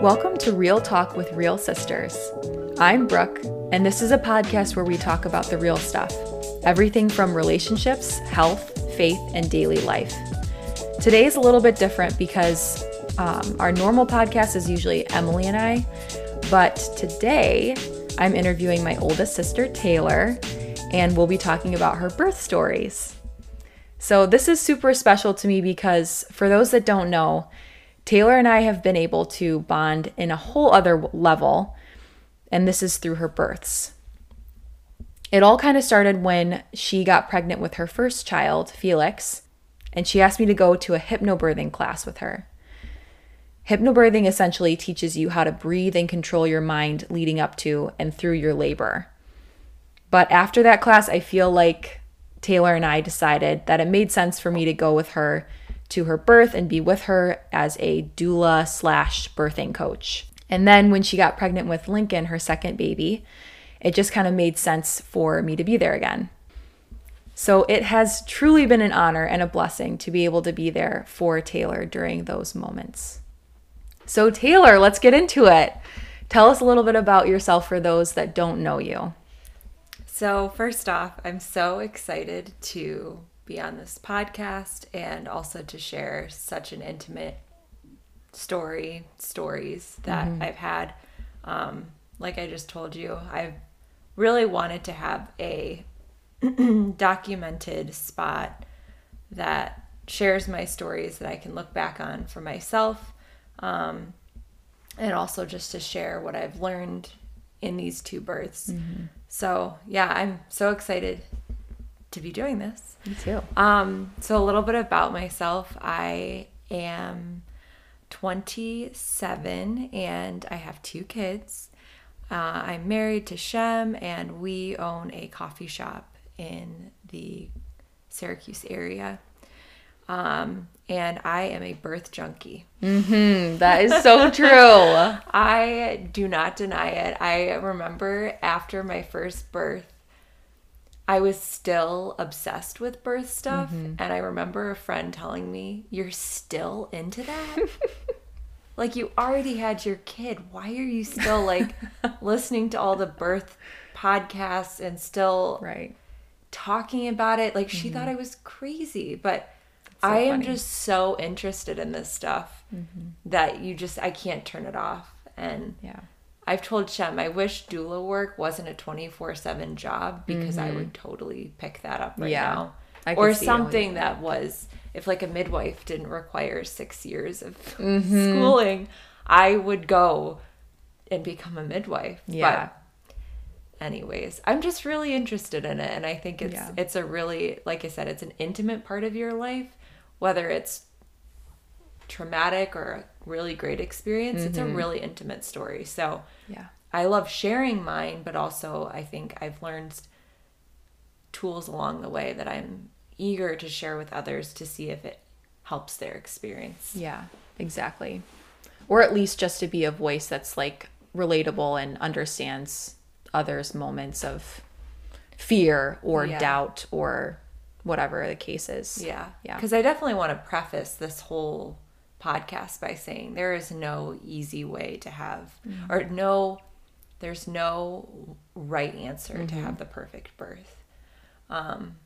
Welcome to Real Talk with Real Sisters. I'm Brooke, and this is a podcast where we talk about the real stuff everything from relationships, health, faith, and daily life. Today is a little bit different because um, our normal podcast is usually Emily and I, but today I'm interviewing my oldest sister, Taylor, and we'll be talking about her birth stories. So, this is super special to me because for those that don't know, Taylor and I have been able to bond in a whole other level, and this is through her births. It all kind of started when she got pregnant with her first child, Felix, and she asked me to go to a hypnobirthing class with her. Hypnobirthing essentially teaches you how to breathe and control your mind leading up to and through your labor. But after that class, I feel like Taylor and I decided that it made sense for me to go with her to her birth and be with her as a doula slash birthing coach. And then when she got pregnant with Lincoln, her second baby, it just kind of made sense for me to be there again. So it has truly been an honor and a blessing to be able to be there for Taylor during those moments. So, Taylor, let's get into it. Tell us a little bit about yourself for those that don't know you. So, first off, I'm so excited to be on this podcast and also to share such an intimate story, stories that mm-hmm. I've had. Um, like I just told you, I've really wanted to have a documented spot that shares my stories that I can look back on for myself. Um, and also just to share what I've learned in these two births. Mm-hmm. So, yeah, I'm so excited to be doing this. Me too. Um, so a little bit about myself. I am 27 and I have two kids. Uh, I'm married to Shem and we own a coffee shop in the Syracuse area. Um, and I am a birth junkie. Mm-hmm. That is so true. I do not deny it. I remember after my first birth, I was still obsessed with birth stuff. Mm-hmm. And I remember a friend telling me, You're still into that? like, you already had your kid. Why are you still like listening to all the birth podcasts and still right. talking about it? Like, she mm-hmm. thought I was crazy. But so I am just so interested in this stuff mm-hmm. that you just, I can't turn it off. And yeah. I've told Shem I wish doula work wasn't a 24 7 job because mm-hmm. I would totally pick that up right yeah, now. Or something that was, if like a midwife didn't require six years of mm-hmm. schooling, I would go and become a midwife. Yeah. But anyways, I'm just really interested in it. And I think it's, yeah. it's a really, like I said, it's an intimate part of your life, whether it's traumatic or really great experience, mm-hmm. it's a mm-hmm. really intimate story. So, yeah. I love sharing mine, but also I think I've learned tools along the way that I'm eager to share with others to see if it helps their experience. Yeah, exactly. Or at least just to be a voice that's like relatable and understands others' moments of fear or yeah. doubt or whatever the case is. Yeah. Yeah. Because I definitely want to preface this whole podcast by saying there is no easy way to have mm-hmm. or no there's no right answer mm-hmm. to have the perfect birth um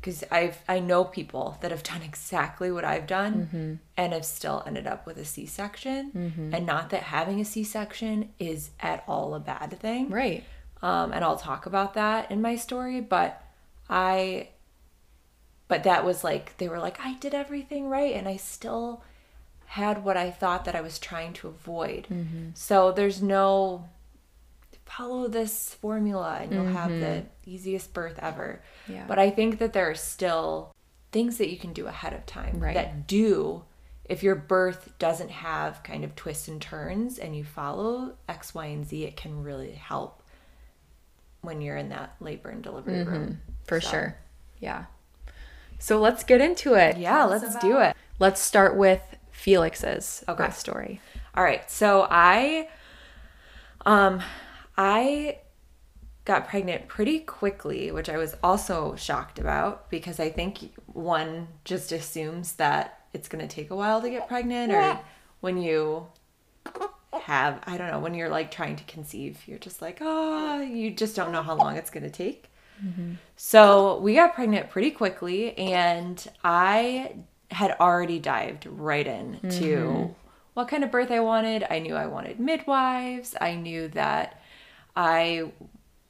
because i've i know people that have done exactly what i've done mm-hmm. and have still ended up with a c-section mm-hmm. and not that having a c-section is at all a bad thing right um and i'll talk about that in my story but i but that was like they were like i did everything right and i still had what I thought that I was trying to avoid. Mm-hmm. So there's no follow this formula and you'll mm-hmm. have the mm-hmm. easiest birth ever. Yeah. But I think that there are still things that you can do ahead of time right. that do if your birth doesn't have kind of twists and turns and you follow X, Y, and Z, it can really help when you're in that labor and delivery mm-hmm. room. For so. sure. Yeah. So let's get into it. Yeah, let's do it. Let's start with Felix's okay. birth story. All right. So I um I got pregnant pretty quickly, which I was also shocked about because I think one just assumes that it's going to take a while to get pregnant or when you have, I don't know, when you're like trying to conceive, you're just like, oh, you just don't know how long it's going to take. So we got pregnant pretty quickly, and I had already dived right in to mm-hmm. what kind of birth I wanted. I knew I wanted midwives. I knew that I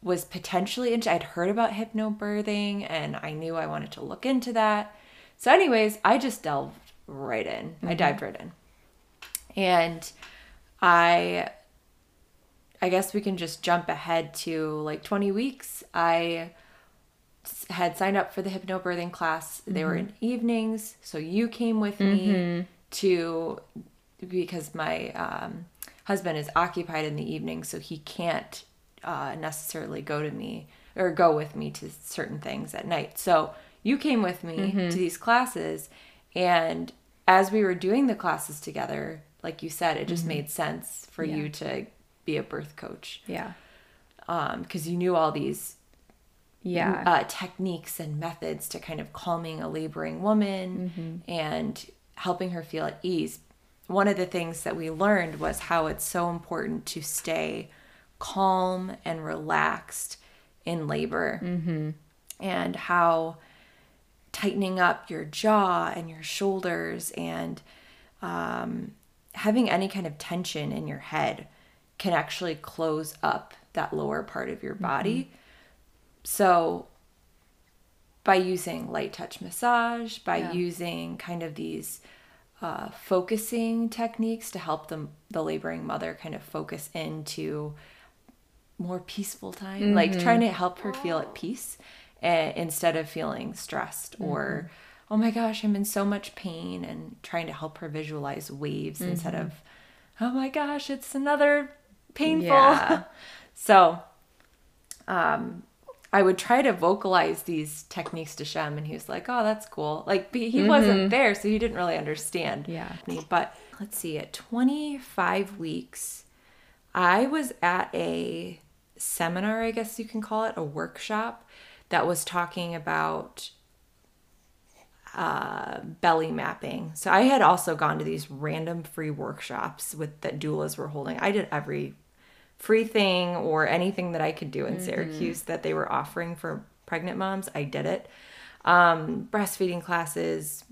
was potentially into, I'd heard about hypnobirthing, and I knew I wanted to look into that. So, anyways, I just delved right in. I mm-hmm. dived right in. And I I guess we can just jump ahead to like 20 weeks. I had signed up for the hypnobirthing class. They were mm-hmm. in evenings, so you came with me mm-hmm. to because my um, husband is occupied in the evening, so he can't uh, necessarily go to me or go with me to certain things at night. So you came with me to mm-hmm. these classes, and as we were doing the classes together, like you said, it just made sense for you to be a birth coach Yeah. Um, because you knew all these Yeah. uh, techniques and methods to kind of calming a laboring woman and helping her feel at ease. One of the things that we learned was how it's so important to stay calm and relaxed in labor and how tightening up your jaw and your shoulders and um, having any kind of tension in your head can actually close up that lower part of your body. So, by using light touch massage, by Yeah. using kind of these uh, focusing techniques to help the, the laboring mother kind of focus into more peaceful time, like trying to help her feel at peace uh, instead of feeling stressed or, oh my gosh, I'm in so much pain, and trying to help her visualize waves instead of, oh my gosh, it's another painful. Yeah. so, um, I would try to vocalize these techniques to Shem, and he was like, "Oh, that's cool." Like he he wasn't there, so he didn't really understand. Yeah. me. But let's see, at 25 weeks, I was at a seminar, I guess you can call it, a workshop that was talking about uh, belly mapping. So I had also gone to these random free workshops with that doulas were holding. I did every free thing or anything that I could do in Mm-hmm. Syracuse that they were offering for pregnant moms. I did it. Um, breastfeeding classes,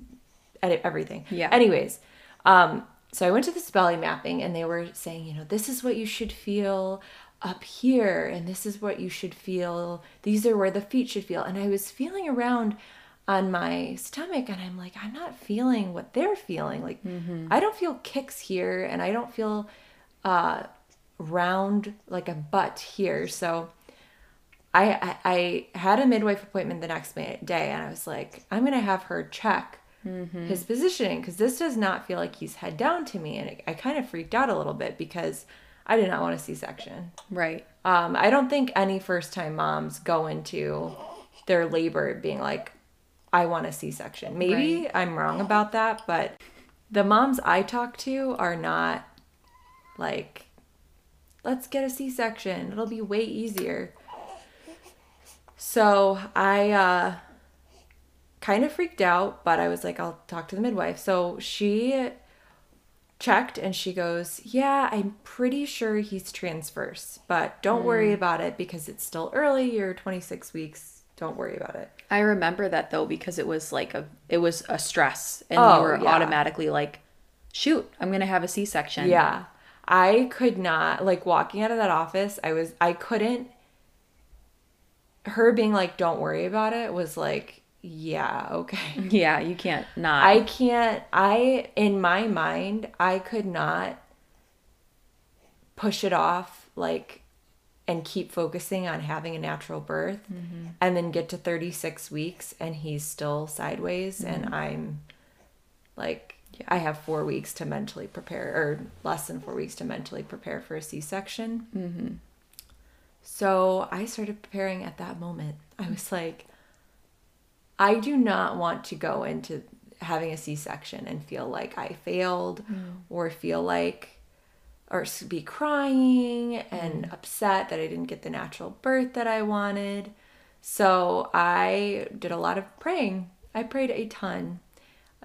edit everything. Yeah. Anyways, um, so I went to this belly mapping and they were saying, you know, this is what you should feel up here and this is what you should feel. These are where the feet should feel. And I was feeling around on my stomach and I'm like, I'm not feeling what they're feeling. Like I don't feel kicks here and I don't feel uh round like a butt here. So I, I I had a midwife appointment the next day, and I was like, I'm gonna have her check his positioning because this does not feel like he's head down to me, and it, I kind of freaked out a little bit because I did not want a C-section. Right. Um, I don't think any first-time moms go into their labor being like, I want a C-section. Maybe Right. I'm wrong about that, but the moms I talk to are not like, let's get a C-section. It'll be way easier. So I uh, kind of freaked out, but I was like, I'll talk to the midwife. So she checked and she goes, Yeah, I'm pretty sure he's transverse, but don't worry about it because it's still early. You're 26 weeks. Don't worry about it. I remember that though because it was like a it was a stress and Oh, you were yeah. automatically like, shoot, I'm gonna have a C section. Yeah. I could not like walking out of that office, I was I couldn't her being like don't worry about it was like yeah, okay. Yeah, you can't not. I can't I in my mind I could not push it off like and keep focusing on having a natural birth mm-hmm. and then get to 36 weeks and he's still sideways and mm-hmm. I'm like I have 4 weeks to mentally prepare or less than 4 weeks to mentally prepare for a C-section. Mm-hmm. So I started preparing at that moment. I mm-hmm. was like I do not want to go into having a C-section and feel like I failed mm. or feel like or be crying and mm. upset that I didn't get the natural birth that I wanted. So I did a lot of praying. I prayed a ton.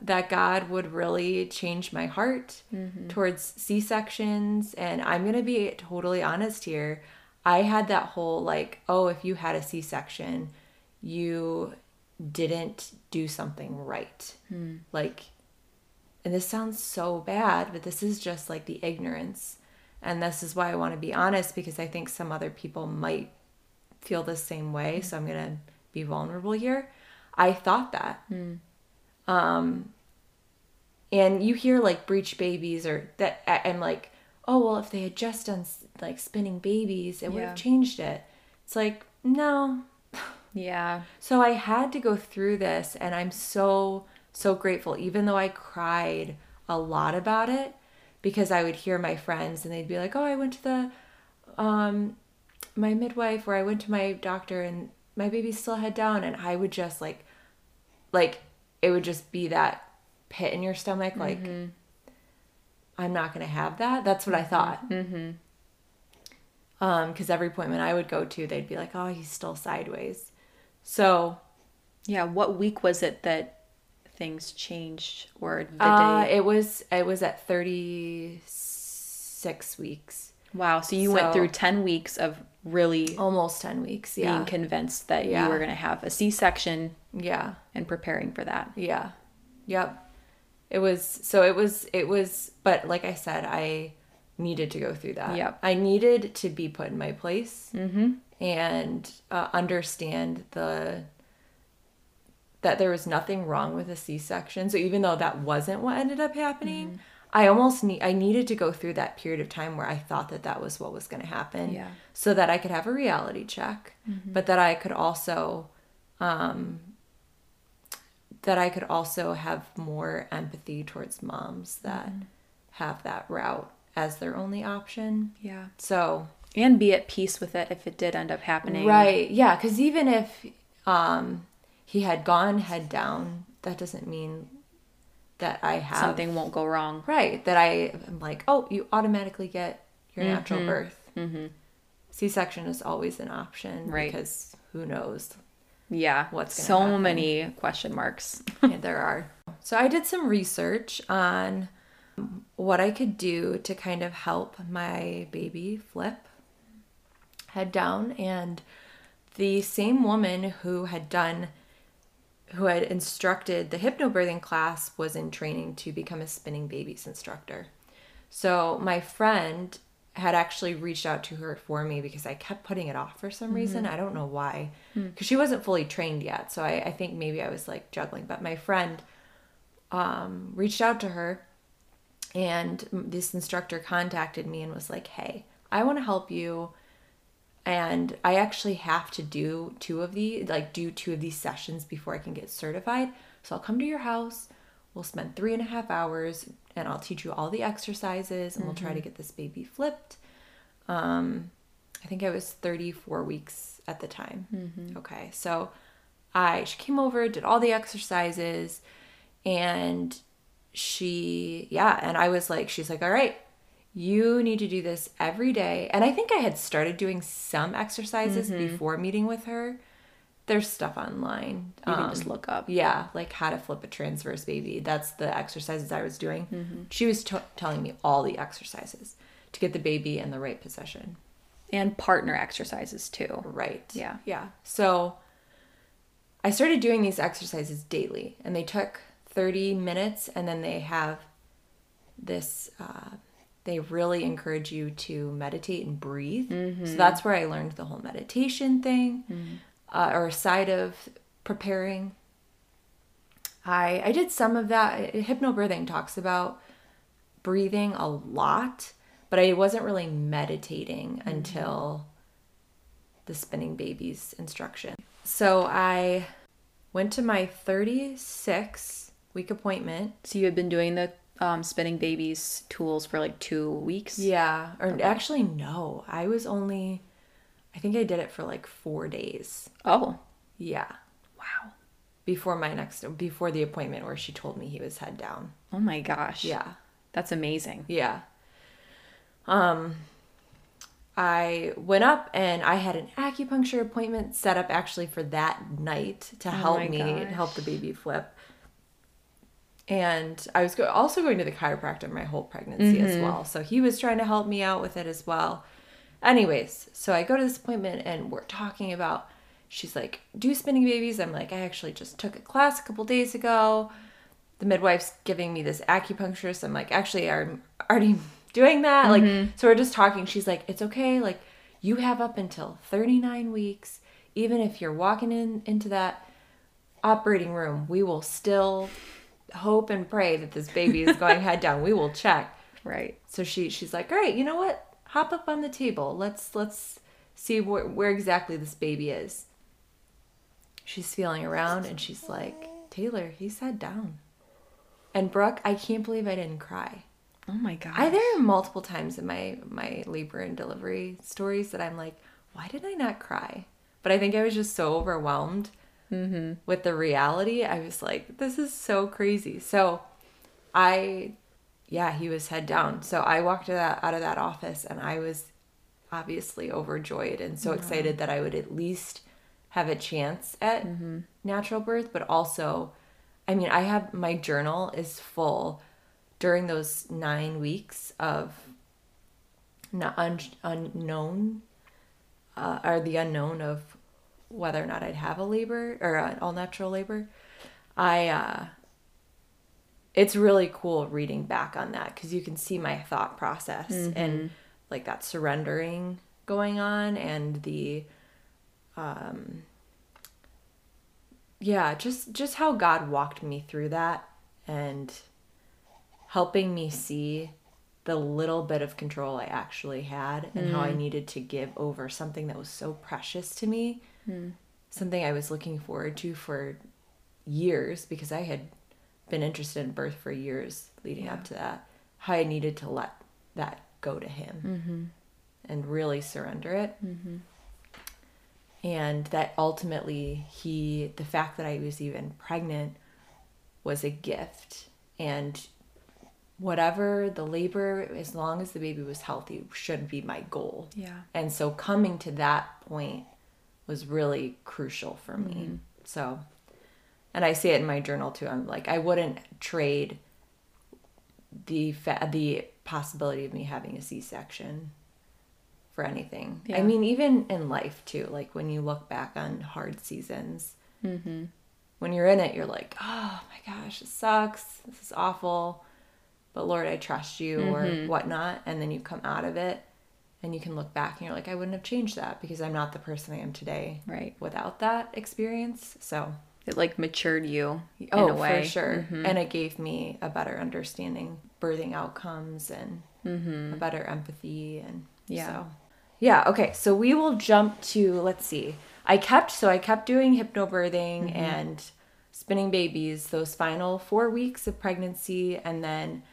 That God would really change my heart mm-hmm. towards C sections. And I'm going to be totally honest here. I had that whole like, oh, if you had a C section, you didn't do something right. Hmm. Like, and this sounds so bad, but this is just like the ignorance. And this is why I want to be honest because I think some other people might feel the same way. Hmm. So I'm going to be vulnerable here. I thought that. Hmm. Um, and you hear like breech babies or that, and like, oh, well, if they had just done like spinning babies, it would have changed it. It's like, no, Yeah. so I had to go through this, and I'm so, so grateful, even though I cried a lot about it, because I would hear my friends and they'd be like, Oh, I went to the, um, my midwife, or I went to my doctor, and my baby's still head down. And I would just like, like, it would just be that pit in your stomach, like, I'm not going to have that. That's what I thought. Mm-hmm. Um, because every appointment I would go to, they'd be like, "Oh, he's still sideways." So Yeah. What week was it that things changed or the uh, day? it was it was at thirty six weeks, wow. So you so- went through 10 weeks of really almost ten weeks. being Yeah, convinced that Yeah. you were going to have a C section yeah, and preparing for that. yeah, yep. It was so it was it was, but like I said, I needed to go through that. Yep. I needed to be put in my place and uh, understand the that there was nothing wrong with a C-section. So even though that wasn't what ended up happening, Mm-hmm. I almost need I needed to go through that period of time where I thought that that was what was going to happen, Yeah. so that I could have a reality check, but that I could also um that I could also have more empathy towards moms that have that route as their only option. Yeah. So And be at peace with it if it did end up happening. Right. Yeah. Because even if um, he had gone head down, that doesn't mean that I have Something won't go wrong. Right. That I am like, oh, you automatically get your natural birth. Mm-hmm. C-section is always an option, Right. Because who knows? Yeah. What's so happen. many question marks. Yeah, there are. So I did some research on what I could do to kind of help my baby flip head down and the same woman who had done who had instructed the hypnobirthing class was in training to become a spinning babies instructor. So my friend had actually reached out to her for me because I kept putting it off for some reason. I don't know why. Because she wasn't fully trained yet. So I, I think maybe I was like juggling. But my friend um, reached out to her and this instructor contacted me and was like, hey, I want to help you. And I actually have to do two of these, like do two of these sessions before I can get certified. So I'll come to your house. We'll spend three and a half hours and I'll teach you all the exercises and we'll try to get this baby flipped. Um, I think I was 34 weeks at the time. Okay. So I, she came over, did all the exercises and she, yeah. And I was like, she's like, all right, you need to do this every day. And I think I had started doing some exercises before meeting with her. There's stuff online. You can Um, just look up. yeah, like how to flip a transverse baby. That's the exercises I was doing. She was t- telling me all the exercises to get the baby in the right position. And partner exercises too. Right. Yeah. Yeah. So I started doing these exercises daily, and they took 30 minutes, and then they have this. Uh, they really encourage you to meditate and breathe. So mm-hmm. that's where I learned the whole meditation thing, mm-hmm. uh, or side of preparing. I I did some of that. Hypnobirthing talks about breathing a lot, but I wasn't really meditating mm-hmm. until the spinning babies instruction. So I went to my 36 week appointment. So you had been doing the um, spinning babies tools for like two weeks. Yeah, or actually no, I was only I think I did it for like 4 days. Oh, Yeah, wow. before my next before the appointment where she told me he was head down. Oh my gosh. Yeah. That's amazing. Yeah. Um I went up and I had an acupuncture appointment set up actually for that night to help my me gosh. help the baby flip. And I was go- also going to the chiropractor my whole pregnancy as Mm-hmm. well. So he was trying to help me out with it as well. Anyways, so I go to this appointment and we're talking about. She's like, "Do spinning babies?" I'm like, "I actually just took a class a couple days ago." The midwife's giving me this acupuncture, so I'm like, "Actually, I'm already doing that." Mm-hmm. Like, so we're just talking. She's like, "It's okay. Like, you have up until 39 weeks. Even if you're walking in into that operating room, we will still hope and pray that this baby is going head down. We will check." Right. So she she's like, "All right, you know what? Hop up on the table. Let's let's see where where exactly this baby is." She's feeling around and she's like, "Taylor, he's head down." And Brooke, I can't believe I didn't cry. Oh my god. I there are multiple times in my my labor and delivery stories that I'm like, why did I not cry? But I think I was just so overwhelmed with the reality. I was like, this is so crazy. So I, yeah, he was head down. So I walked out of that, out of that office and I was obviously overjoyed and so excited that I would at least have a chance at natural birth, but also, I mean, I have my journal is full during those nine weeks of not un- unknown uh, or the unknown of whether or not I'd have a labor or an all natural labor. I uh, it's really cool reading back on that because you can see my thought process and like that surrendering going on and the um yeah just just how god walked me through that and helping me see the little bit of control i actually had and how i needed to give over something that was so precious to me Hmm. something i was looking forward to for years because i had been interested in birth for years leading up to that how i needed to let that go to him mm-hmm. and really surrender it. Mm-hmm. And that ultimately he the fact that i was even pregnant was a gift. And whatever the labor as long as the baby was healthy should be my goal. Yeah. and so coming to that point was really crucial for me. Mm-hmm. So and i say it in my journal too. I'm like i wouldn't trade the fa- the possibility of me having a c-section for anything. I mean even in life too like when you look back on hard seasons mm-hmm. when you're in it you're like oh my gosh this sucks. This is awful. But lord i trust you or mm-hmm. whatnot. And then you come out of it and you can look back and you're like i wouldn't have changed that because i'm not the person i am today Right. without that experience so It like matured you in oh a way. Mm-hmm. sure and it gave me a better understanding birthing outcomes and a better empathy and Mm-hmm. Yeah. so yeah okay so we will jump to let's see i kept so i kept doing hypnobirthing Mm-hmm. and spinning babies those final four weeks of pregnancy and then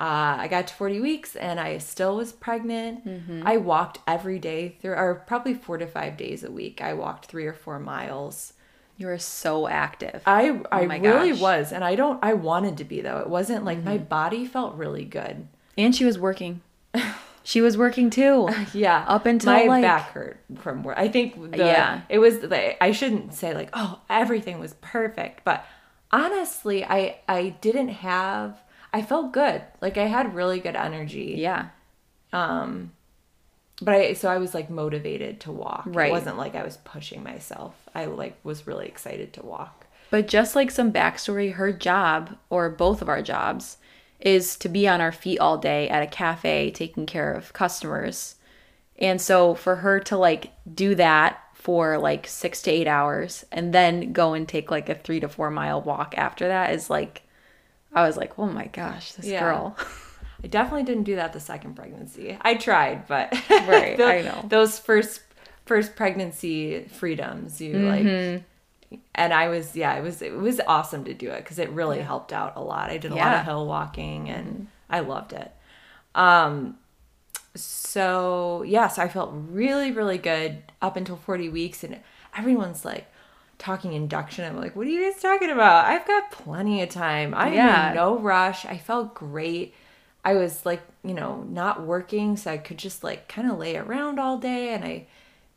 uh, I got to 40 weeks and I still was pregnant. Mm-hmm. I walked every day through, or probably four to five days a week. I walked three or four miles. You were so active. I I Oh my really gosh. Mm-hmm. was, and I don't. I wanted to be though. It wasn't like my body felt really good. and she was working. she was working too. Yeah, Up until, my like- back hurt from work. I think the, Yeah. it was. The, I shouldn't say like oh everything was perfect, but honestly, I I didn't have. I felt good. Like I had really good energy. Yeah. Um But I so I was like motivated to walk. Right. It wasn't like I was pushing myself. I like was really excited to walk. But just like some backstory, her job, or both of our jobs, is to be on our feet all day at a cafe taking care of customers. And so for her to like do that for like six to eight hours and then go and take like a three to four mile walk after that is like, I was like, oh my gosh, this Yeah. girl. I definitely didn't do that the second pregnancy. I tried, but Right, tho- I know. those first first pregnancy freedoms, you like, Mm-hmm. and I was yeah, it was it was awesome to do it because it really helped out a lot. I did a lot of hill walking and I loved it. Um, so yeah, so I felt really really good up until forty weeks, and everyone's like talking induction. I'm like, what are you guys talking about? I've got plenty of time. I'm Yeah. in no rush. I felt great. I was like, you know, not working, so I could just like kind of lay around all day, and I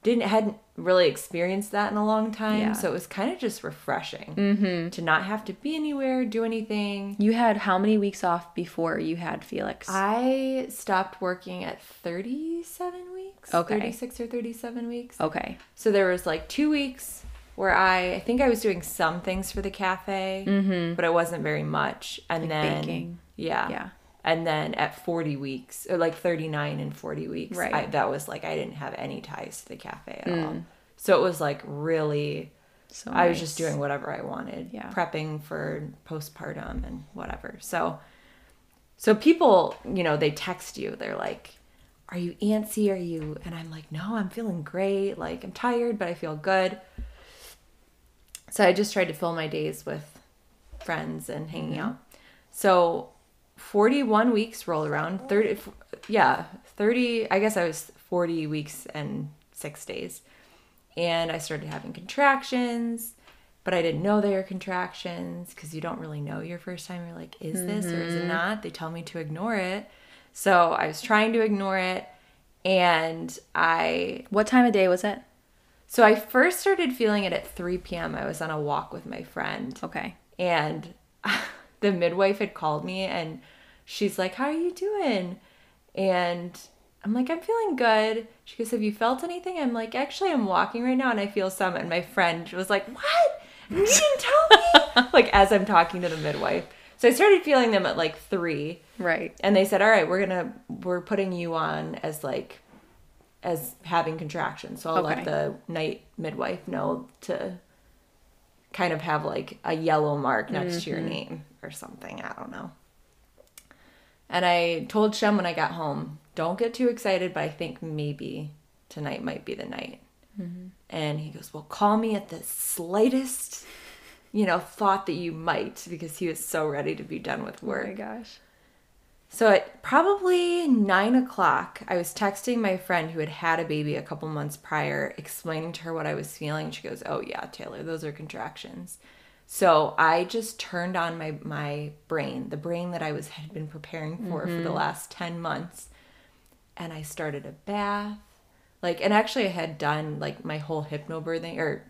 didn't hadn't really experienced that in a long time. Yeah. So it was kind of just refreshing mm-hmm. to not have to be anywhere, do anything. You had how many weeks off before you had Felix? I stopped working at 37 weeks. Okay. 36 or 37 weeks. okay. So there was like two weeks where I, I think I was doing some things for the cafe, but it wasn't very much. And Like then, baking. yeah. Yeah. And then at 40 weeks, or like 39 and 40 weeks, Right. I, that was like I didn't have any ties to the cafe at Mm. all. So it was like really, So I was just doing whatever I wanted, Yeah. prepping for postpartum and whatever. So, so people, you know, they text you. They're like, "Are you antsy? Are you?" And I'm like, "No, I'm feeling great. Like I'm tired, but I feel good." So I just tried to fill my days with friends and hanging mm-hmm. out. So 41 weeks roll around. 30 yeah, 30 I guess I was 40 weeks and 6 days. And I started having contractions, but I didn't know they were contractions cuz you don't really know your first time you're like is this or is it mm-hmm. not? They tell me to ignore it. So I was trying to ignore it and I What time of day was it? So I first started feeling it at 3 p.m. I was on a walk with my friend Okay. and the midwife had called me and she's like, How are you doing? And I'm like, I'm feeling good. She goes, Have you felt anything? I'm like, Actually, I'm walking right now and I feel some. And my friend was like, What? You didn't tell me? like, as I'm talking to the midwife. So I started feeling them at like three. Right. And they said, All right, we're gonna, we're putting you on as like, as having contractions. So I'll Okay. let the night midwife know to kind of have like a yellow mark next to your mm-hmm. name or something. I don't know. And I told Shem when I got home, don't get too excited, but I think maybe tonight might be the night. Mm-hmm. And he goes, Well, call me at the slightest, you know, thought that you might, because he was so ready to be done with work. Oh my gosh. So at probably nine o'clock, I was texting my friend who had had a baby a couple months prior, explaining to her what I was feeling. She goes, "Oh yeah, Taylor, those are contractions." So I just turned on my my brain, the brain that I was had been preparing for for the mm-hmm. last ten months, and I started a bath, like, and actually I had done like my whole hypnobirthing or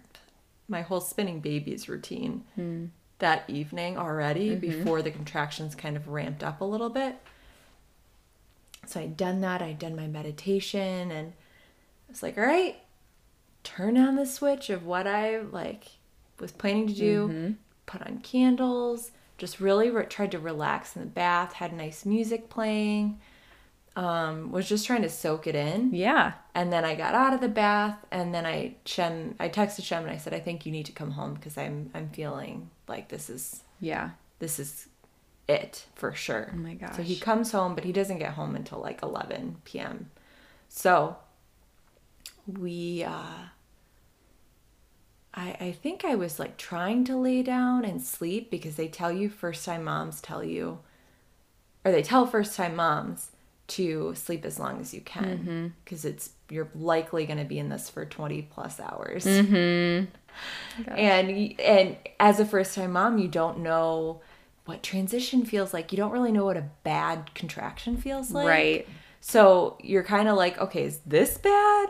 my whole spinning babies routine hmm. that evening already mm-hmm. before the contractions kind of ramped up a little bit. So I'd done that, I'd done my meditation, and I was like, all right, turn on the switch of what I like was planning to do, put on candles, just really re- tried to relax in the bath, had nice music playing, um, was just trying to soak it in. Yeah. And then I got out of the bath, and then I Shem, I texted Shem and I said, I think you need to come home because I'm I'm feeling like this is Yeah. this is it for sure. Oh my gosh. So he comes home, but he doesn't get home until like 11 p.m. So we, uh, I, I think I was like trying to lay down and sleep because they tell you first time moms tell you, or they tell first time moms to sleep as long as you can because it's you're likely going to be in this for 20 plus hours and and as a first time mom you don't know what transition feels like you don't really know what a bad contraction feels like Right. so you're kind of like okay is this bad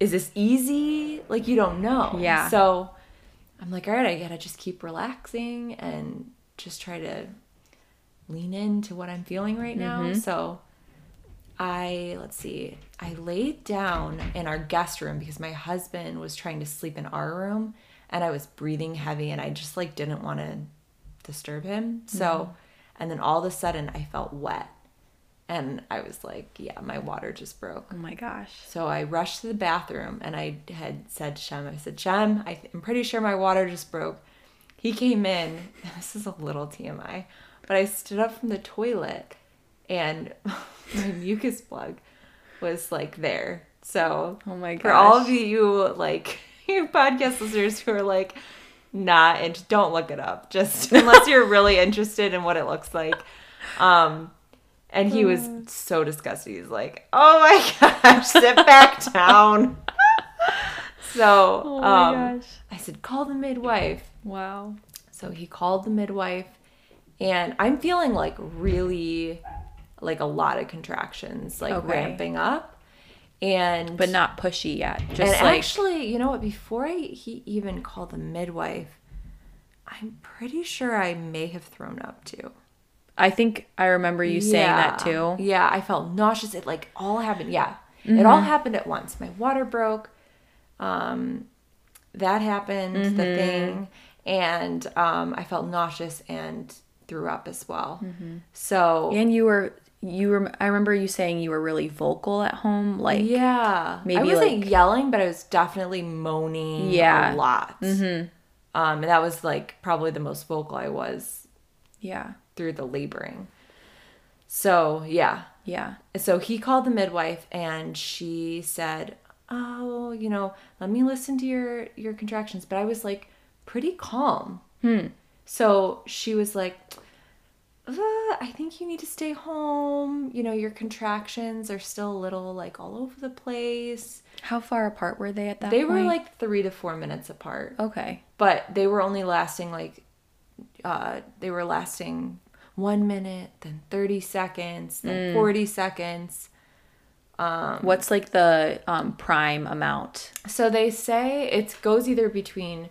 is this easy like you don't know Yeah. so i'm like all right i gotta just keep relaxing and just try to lean into what i'm feeling right now mm-hmm. so I let's see. I laid down in our guest room because my husband was trying to sleep in our room and I was breathing heavy and I just like didn't want to disturb him. So mm-hmm. and then all of a sudden I felt wet. And I was like, yeah, my water just broke. Oh my gosh. So I rushed to the bathroom and I had said to Shem, I said, Shem, I th- I'm pretty sure my water just broke. He came in, this is a little TMI, but I stood up from the toilet and my mucus plug was like there. So Oh my gosh. for all of you like you podcast listeners who are like not and don't look it up just unless you're really interested in what it looks like. Um and he was so disgusted. He's like, "Oh my gosh, sit back down." so, Oh um, gosh. I said, "Call the midwife." Wow. So he called the midwife, and I'm feeling like really, like a lot of contractions, like Okay. ramping up. And but not pushy yet. Just and like actually, you know what? Before I, he even called the midwife, I'm pretty sure I may have thrown up too. I think I remember you saying that too. Yeah, I felt nauseous. It like all happened. Yeah, it Mm-hmm. all happened at once. My water broke. Um, that happened. Mm-hmm. The thing, and um, I felt nauseous and threw up as well. Mm-hmm. So And you were you were I remember you saying you were really vocal at home like yeah, maybe, I wasn't like- yelling, but I was definitely moaning. Yeah. a lot. Mm-hmm. Um, and that was like probably the most vocal I was yeah. through the laboring. So yeah, Yeah. so he called the midwife and she said oh you know let me listen to your your contractions but i was like pretty calm Hmm. so she was like i think you need to stay home. You know your contractions are still a little like all over the place. How far apart were they at that they were like three to four minutes apart. Okay. but they were only lasting like uh they were lasting one minute then 30 seconds then 40 seconds. What's like the um prime amount? so they say it goes either between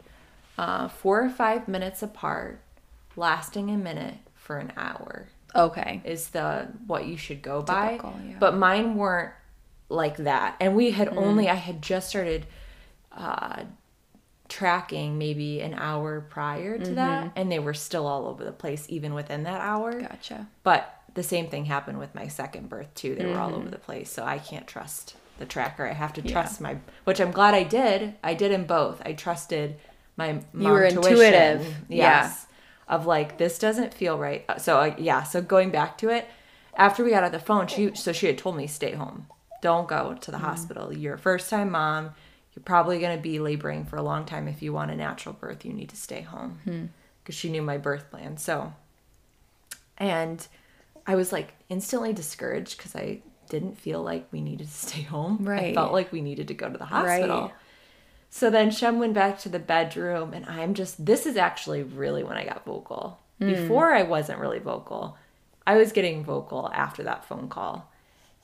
uh four or five minutes apart lasting a minute for an hour Okay. is the what you should go by. Typical, yeah. but mine weren't like that. And we had only i had just started uh tracking maybe an hour prior to that and they were still all over the place even within that hour. Gotcha. but the same thing happened with my second birth too. They were all over the place so i can't trust the tracker. I have to trust my which i'm glad i did. I did in both. I trusted my mom were tuition, intuitive. Yeah. Of like this doesn't feel right. Uh, so uh, yeah so going back to it after we got off the phone she so she had told me stay home. Don't go to the mm-hmm. hospital. You're a first time mom. You're probably going to be laboring for a long time. If you want a natural birth you need to stay home. Hmm. Because she knew my birth plan. So and I was like instantly discouraged because I didn't feel like we needed to stay home. Right. I felt like we needed to go to the hospital. Right. So then Shem went back to the bedroom, and I'm just, this is actually really when I got vocal. Hmm. Before I wasn't really vocal. I was getting vocal after that phone call.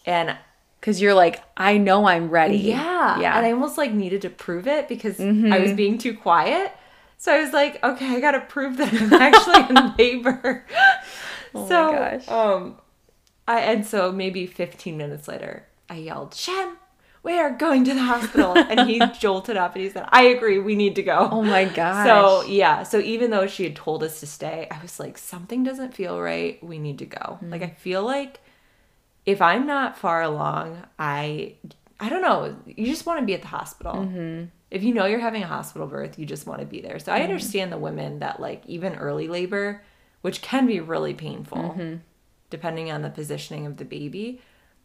And Cause you're like, I know I'm ready. yeah. Yeah. And I almost like needed to prove it because Mm-hmm. I was being too quiet. So I was like, okay, I got to prove that I'm actually in labor. Oh my so, gosh. um, I and so maybe 15 minutes later, I yelled, "Shem, we are going to the hospital." and he jolted up and he said, "I agree, we need to go." oh my gosh. So yeah, so even though she had told us to stay, I was like, something doesn't feel right. We need to go. Mm. Like I feel like if I'm not far along, I I don't know. You just want to be at the hospital. Mm-hmm. If you know you're having a hospital birth, you just want to be there. Mm. So I understand the women that like even early labor, which can be really painful, Mm-hmm. depending on the positioning of the baby.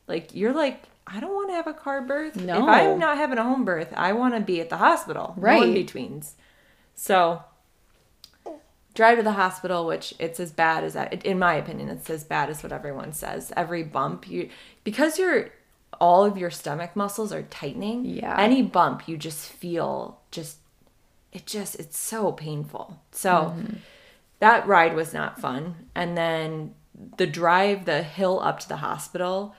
Like you're like. I don't want to have a car birth. No. If I'm not having a home birth, I want to be at the hospital. No Right. in betweens. So drive to the hospital, which it's as bad as that. In my opinion, it's as bad as what everyone says. Every bump you, because you're all of your stomach muscles are tightening. Yeah. Any bump you just feel just, it just it's so painful. So mm-hmm. that ride was not fun. And then the drive, the hill up to the hospital,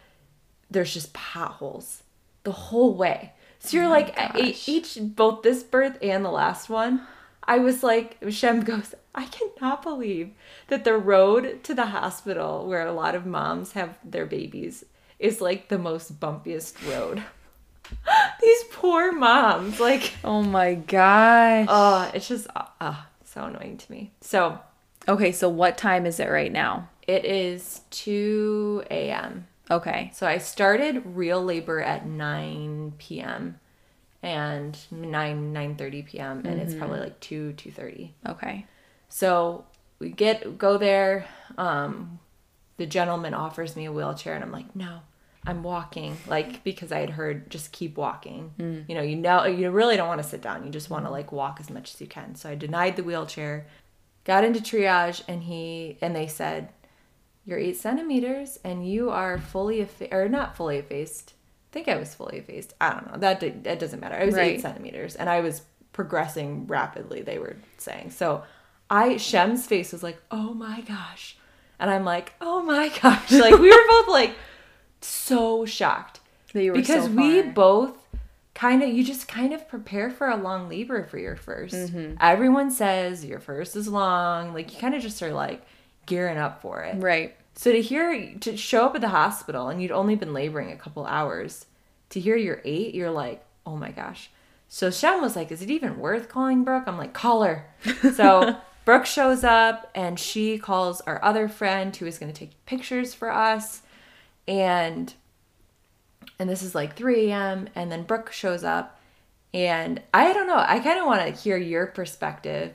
there's just potholes the whole way. So you're like e- each both this birth and the last one, I was like Shem goes, I cannot believe that the road to the hospital where a lot of moms have their babies is like the most bumpiest road. These poor moms, like Oh my gosh. oh, it's just uh, uh, so annoying to me. So okay, so what time is it right now? it is 2 a.m. Okay. So I started real labor at 9 p.m. and 9 9:30 p.m. and it's probably like 2 2:30. Okay. So we get go there um the gentleman offers me a wheelchair and I'm like, "No. I'm walking." Like because I had heard just keep walking. You know, you know you really don't want to sit down. You just want to like walk as much as you can. So I denied the wheelchair. Got into triage and he and they said, you're eight centimeters and you are fully effaced or not fully effaced. I think i was fully effaced. I don't know. That did, that doesn't matter. I was Right. eight centimeters and i was progressing rapidly they were saying. So i shem's face was like oh my gosh. And i'm like oh my gosh. Like we were both like so shocked. That you were because so we both kind of you just kind of prepare for a long labor for your 1st Mm-hmm. Everyone says your first is long. Like you kind of just are like gearing up for it. right. So to hear to show up at the hospital and you'd only been laboring a couple hours, to hear you're eight, you're like, oh my gosh. So Shem was like, is it even worth calling Brooke? I'm like, call her. So Brooke shows up and she calls our other friend who is going to take pictures for us. And and this is like 3 a.m. And then Brooke shows up. And I don't know. I kind of want to hear your perspective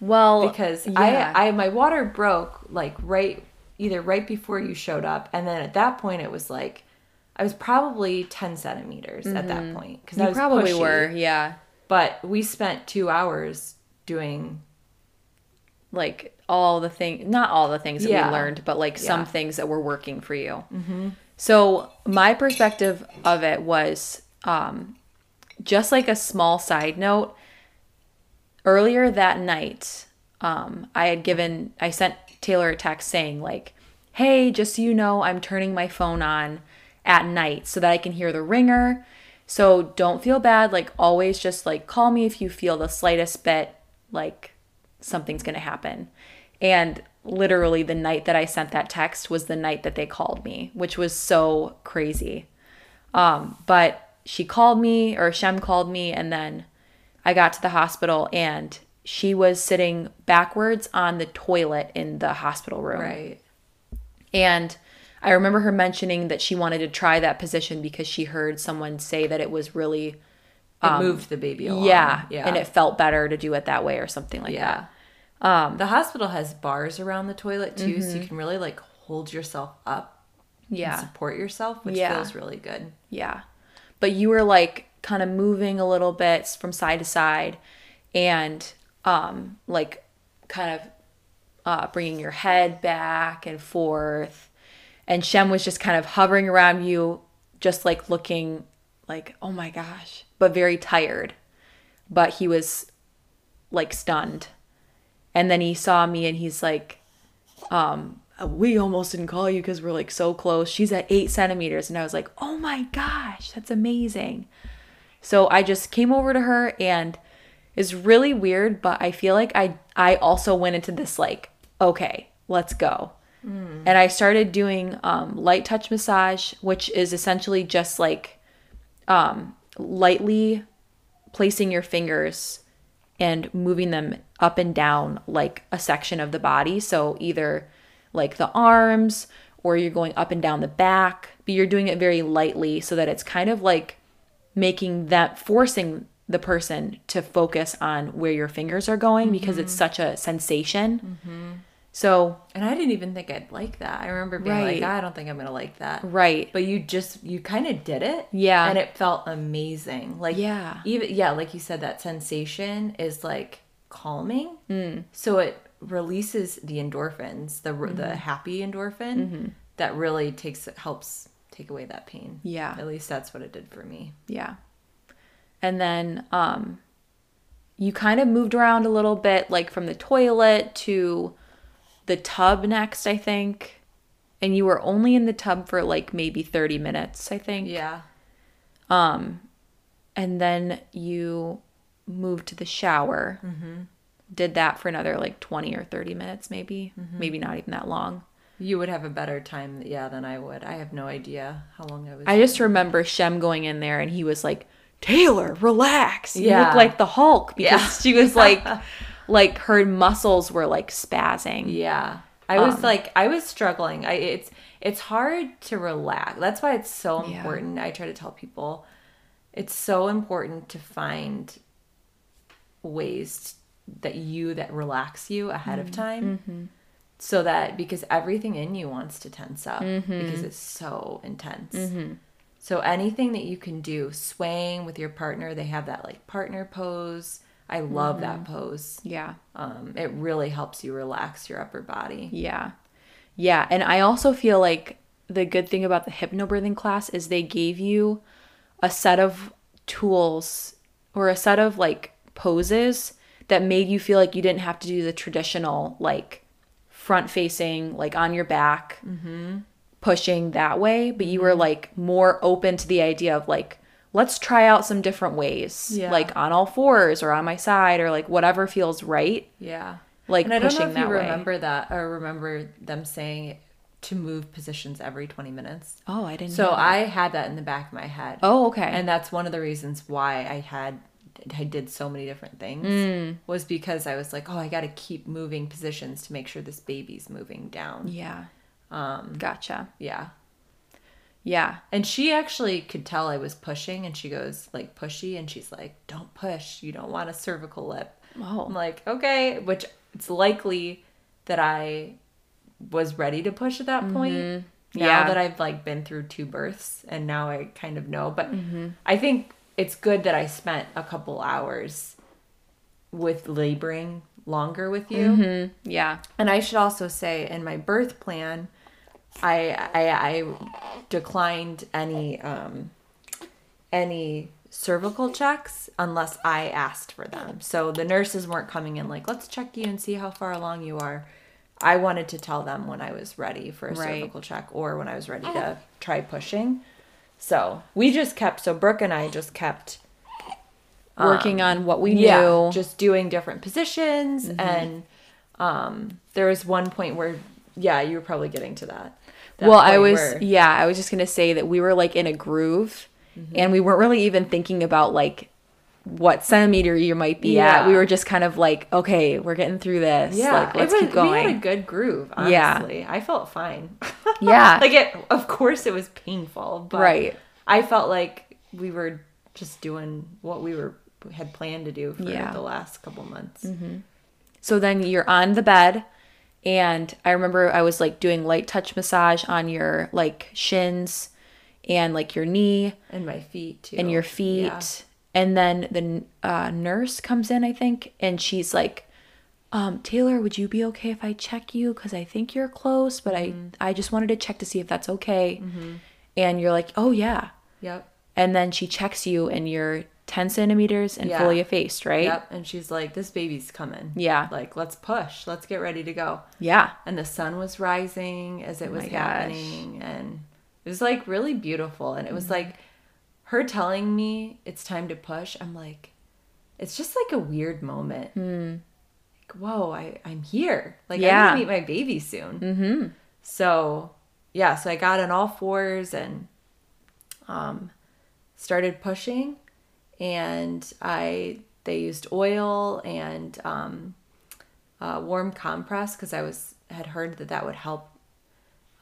Well, because yeah. I, I my water broke like right either right before you showed up and then at that point it was like I was probably 10 centimeters at that point because I you was probably pushy. were, yeah. but we spent two hours doing Like all the thing, not all the things that Yeah. we learned, but like some things that were working for you. Mm-hmm. So my perspective of it was um, just like a small side note. Earlier that night, um, I had given, I sent Taylor a text saying like, "Hey, just so you know, I'm turning my phone on at night so that I can hear the ringer. So don't feel bad. Like always, just like call me if you feel the slightest bit like something's gonna happen." And literally, the night that I sent that text was the night that they called me, which was so crazy. Um, but she called me, or Shem called me, and then I got to the hospital and she was sitting backwards on the toilet in the hospital room. right And I remember her mentioning that she wanted to try that position because she heard someone say that it was really, it moved the baby along Um, yeah, yeah and it felt better to do it that way or something like yeah that. Um, the hospital has bars around the toilet too so you can really like hold yourself up and Mm-hmm. Yeah. support yourself which Yeah. feels really good Yeah. But you were like kind of moving a little bit from side to side and um like kind of uh bringing your head back and forth. And Shem was just kind of hovering around you just like looking like oh my gosh, but very tired. But he was like stunned. And then he saw me and he's like um, we almost didn't call you because we're like so close. She's at eight centimeters. And I was like, oh my gosh, that's amazing. So I just came over to her and it's really weird, but I feel like I I also went into this like, okay, let's go. And I started doing um, light touch massage, which is essentially just like um, lightly placing your fingers and moving them up and down like a section of the body. So either like the arms or you're going up and down the back, but you're doing it very lightly so that it's kind of like making that forcing the person to focus on where your fingers are going because it's such a sensation. So, and i didn't even think i'd like that i remember being Right. like i don't think i'm gonna like that right. but you just you kind of did it Yeah. and it felt amazing like Yeah. even yeah like you said that sensation is like calming Mm. so it releases the endorphins the Mm-hmm. the happy endorphin that really takes helps take away that pain Yeah. at least that's what it did for me Yeah. And then um you kind of moved around a little bit like from the toilet to the tub next, I think. And you were only in the tub for like maybe 30 minutes, I think. yeah Um And then you moved to the shower. Did that for another like 20 or 30 minutes maybe. Maybe not even that long. You would have a better time yeah than i would i have no idea how long i was I just remember Shem going in there and he was like, Taylor, relax. You Yeah. look like the Hulk because Yeah. she was like, like her muscles were like spazzing. Yeah. I Um, was like I was struggling. I it's it's hard to relax. That's why it's so Yeah. important. I try to tell people it's so important to find ways that you that relax you ahead Mm-hmm. of time. So that because everything in you wants to tense up Mm-hmm. because it's so intense. So anything that you can do, swaying with your partner, they have that like partner pose. I love that Mm-hmm. pose. Yeah. Um, it really helps you relax your upper body. Yeah. Yeah. And I also feel like the good thing about the hypnobirthing class is they gave you a set of tools or a set of like poses that made you feel like you didn't have to do the traditional like front facing like on your back pushing that way, but you Mm-hmm. were like more open to the idea of like, let's try out some different ways, Yeah. like on all fours or on my side or like whatever feels right. Yeah. Like and I don't pushing know if you that way. remember that or remember them saying to move positions every 20 minutes. Oh, I didn't. So. I had that in the back of my head. Oh, okay. And that's one of the reasons why I had I did so many different things Mm. was because I was like, oh, I got to keep moving positions to make sure this baby's moving down. yeah. Um, Gotcha. yeah. Yeah. And she actually could tell I was pushing and she goes like pushy and she's like, "Don't push. You don't want a cervical lip." Oh. I'm like, "Okay," which it's likely that I was ready to push at that point. Now Mm-hmm. Yeah. that I've like been through two births and now I kind of know, but Mm-hmm. I think it's good that I spent a couple hours with laboring longer with you. Mm-hmm. Yeah. And I should also say, in my birth plan, I I, I declined any um, any cervical checks unless I asked for them. So the nurses weren't coming in like, let's check you and see how far along you are. I wanted to tell them when I was ready for a Right. cervical check or when I was ready to try pushing. So we just kept. So Brooke and I just kept Working on what we Um, yeah, knew. Mm-hmm. just doing different positions and um there was one point where yeah, you were probably getting to that. that well, I was where- yeah, I was just gonna say that we were like in a groove, Mm-hmm. and we weren't really even thinking about like what centimeter you might be at. Yeah. We were just kind of like, okay, we're getting through this. yeah, like let's was, keep going. We had a good groove, Yeah. honestly. I felt fine. yeah, like it of course it was painful, but Right. I felt like we were just doing what we were had planned to do for Yeah. the last couple months. Mm-hmm. So then you're on the bed, and I remember I was like doing light touch massage on your like shins and like your knee And my feet too. and your feet. Yeah. And then the uh, nurse comes in, I think, and she's like, um, Taylor, would you be okay if I check you? Because I think you're close, but Mm-hmm. I, I just wanted to check to see if that's okay. And you're like, oh, yeah. Yep. And then she checks you, and you're 10 centimeters and Yeah. fully effaced, right? Yep. And she's like, This baby's coming. Yeah. Like, let's push. Let's get ready to go. Yeah. and the sun was rising as it was Oh gosh. happening and it was like really beautiful and it Mm-hmm. was like her telling me it's time to push i'm like it's just like a weird moment. Like whoa I, i'm here. Like i'm Hmm. Gonna meet my baby soon. Mm-hmm. so yeah so i got on all fours and um started pushing. And i they used oil and um uh, warm compress because I was had heard that that would help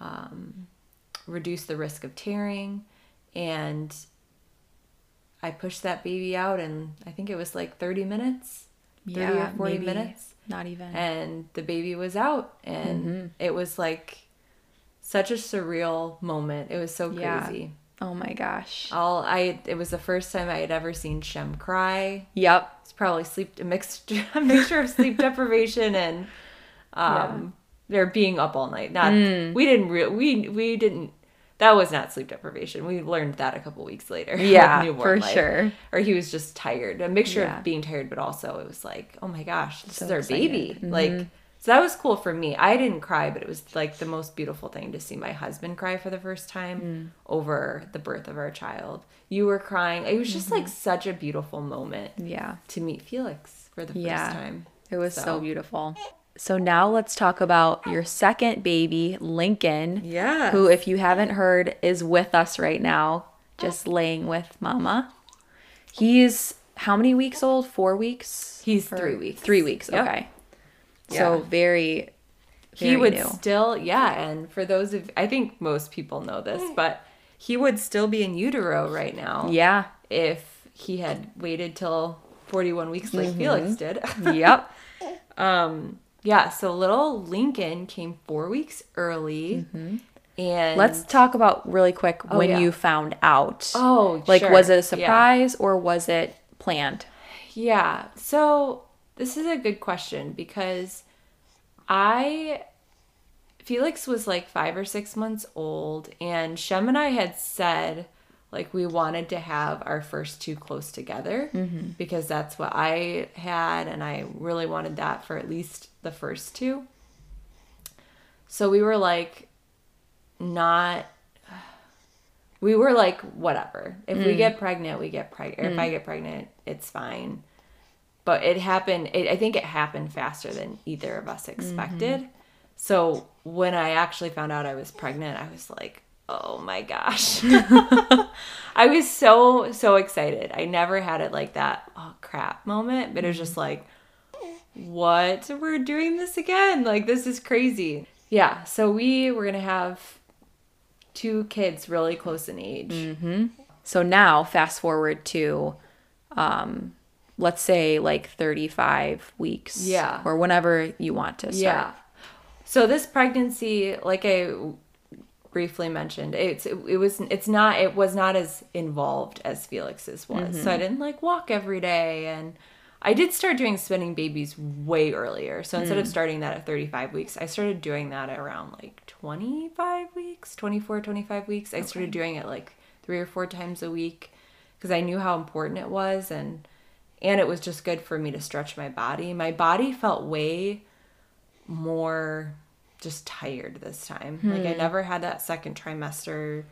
um, reduce the risk of tearing, and I pushed that baby out, and I think it was like thirty minutes, thirty Yeah. or forty maybe minutes, Not even. and the baby was out, and Mm-hmm. it was like such a surreal moment. It was so Yeah. crazy. oh my gosh. All I it was the first time I had ever seen Shem cry. Yep. It's probably sleep a mixture a mixture of sleep deprivation and um they're being up all night. Not Mm. we didn't re- we we didn't that was not sleep deprivation. We learned that a couple weeks later. Yeah, for sure. Or he was just tired. A mixture Yeah. of being tired, but also it was like, oh my gosh, this So is our excited. baby. Mm-hmm. Like so that was cool for me. I didn't cry, but it was like the most beautiful thing to see my husband cry for the first time Mm. over the birth of our child. You were crying. It was just Mm-hmm. like such a beautiful moment Yeah. to meet Felix for the Yeah. first time. It was so. So- beautiful. So now let's talk about your second baby, Lincoln. Yeah. Who, if you haven't heard, is with us right now, just laying with mama. He's how many weeks old? Four weeks? He's Or- three weeks. Three weeks, Yep. okay. So Yeah. very, he would new. still yeah, and for those of I think most people know this, but he would still be in utero right now. Yeah. If he had waited till 41 weeks like Mm-hmm. Felix did. Yep. um yeah, so little Lincoln came 4 weeks early. And Mm-hmm. Let's talk about really quick when yeah. you found out. Oh, like sure. was it a Yeah. surprise or was it planned? Yeah. So this is a good question because I Felix was like five or six months old, and Shem and I had said like we wanted to have our first two close together because that's what I had, and I really wanted that for at least the first two. So we were like, not we were like whatever. If we mm. get pregnant we get pregnant if i mm. get pregnant it's fine. But it happened it, i think it happened faster than either of us mm-hmm. expected. So when i actually found out i was pregnant i was like oh my gosh. I was so so excited. I never had it like that oh crap moment but it was just mm-hmm. like what we're doing this again like this is crazy yeah so we were gonna have two kids really close in age So now, fast forward to, um, let's say like 35 weeks. Yeah. Or whenever you want to start. Yeah. So this pregnancy, like I briefly mentioned, it's it, it was it's not it was not as involved as Felix's was. So I didn't like walk every day and I did start doing spinning babies way earlier. So instead of hmm. starting that at 35 weeks, I started doing that at around like 25 weeks, 24, 25 weeks. I started doing it like 3 or 4 times a week because I knew how important it was and and it was just good for me to stretch my body. My body felt way more just tired this time. Like I hmm. never had that second trimester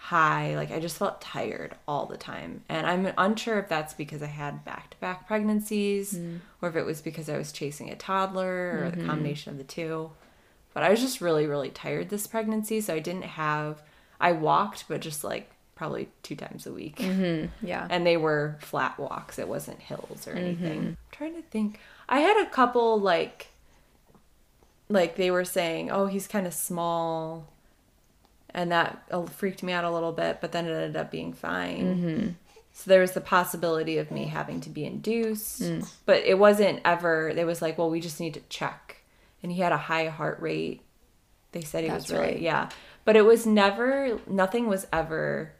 high. Like I just felt tired all the time. And I'm unsure if that's because I had back-to-back pregnancies mm. or if it was because I was chasing a toddler or the mm-hmm. combination of the two. But I was just really really tired this pregnancy, so I didn't have I walked but just like probably two times a week. Mm-hmm. Yeah. and they were flat walks. It wasn't hills or mm-hmm. anything. I'm trying to think. I had a couple like like they were saying oh he's kind of small and that uh, freaked me out a little bit but then it ended up being fine so there was the possibility of me having to be induced but it wasn't ever they was like well we just need to check and he had a high heart rate they said he That's was really right. yeah but it was never nothing was ever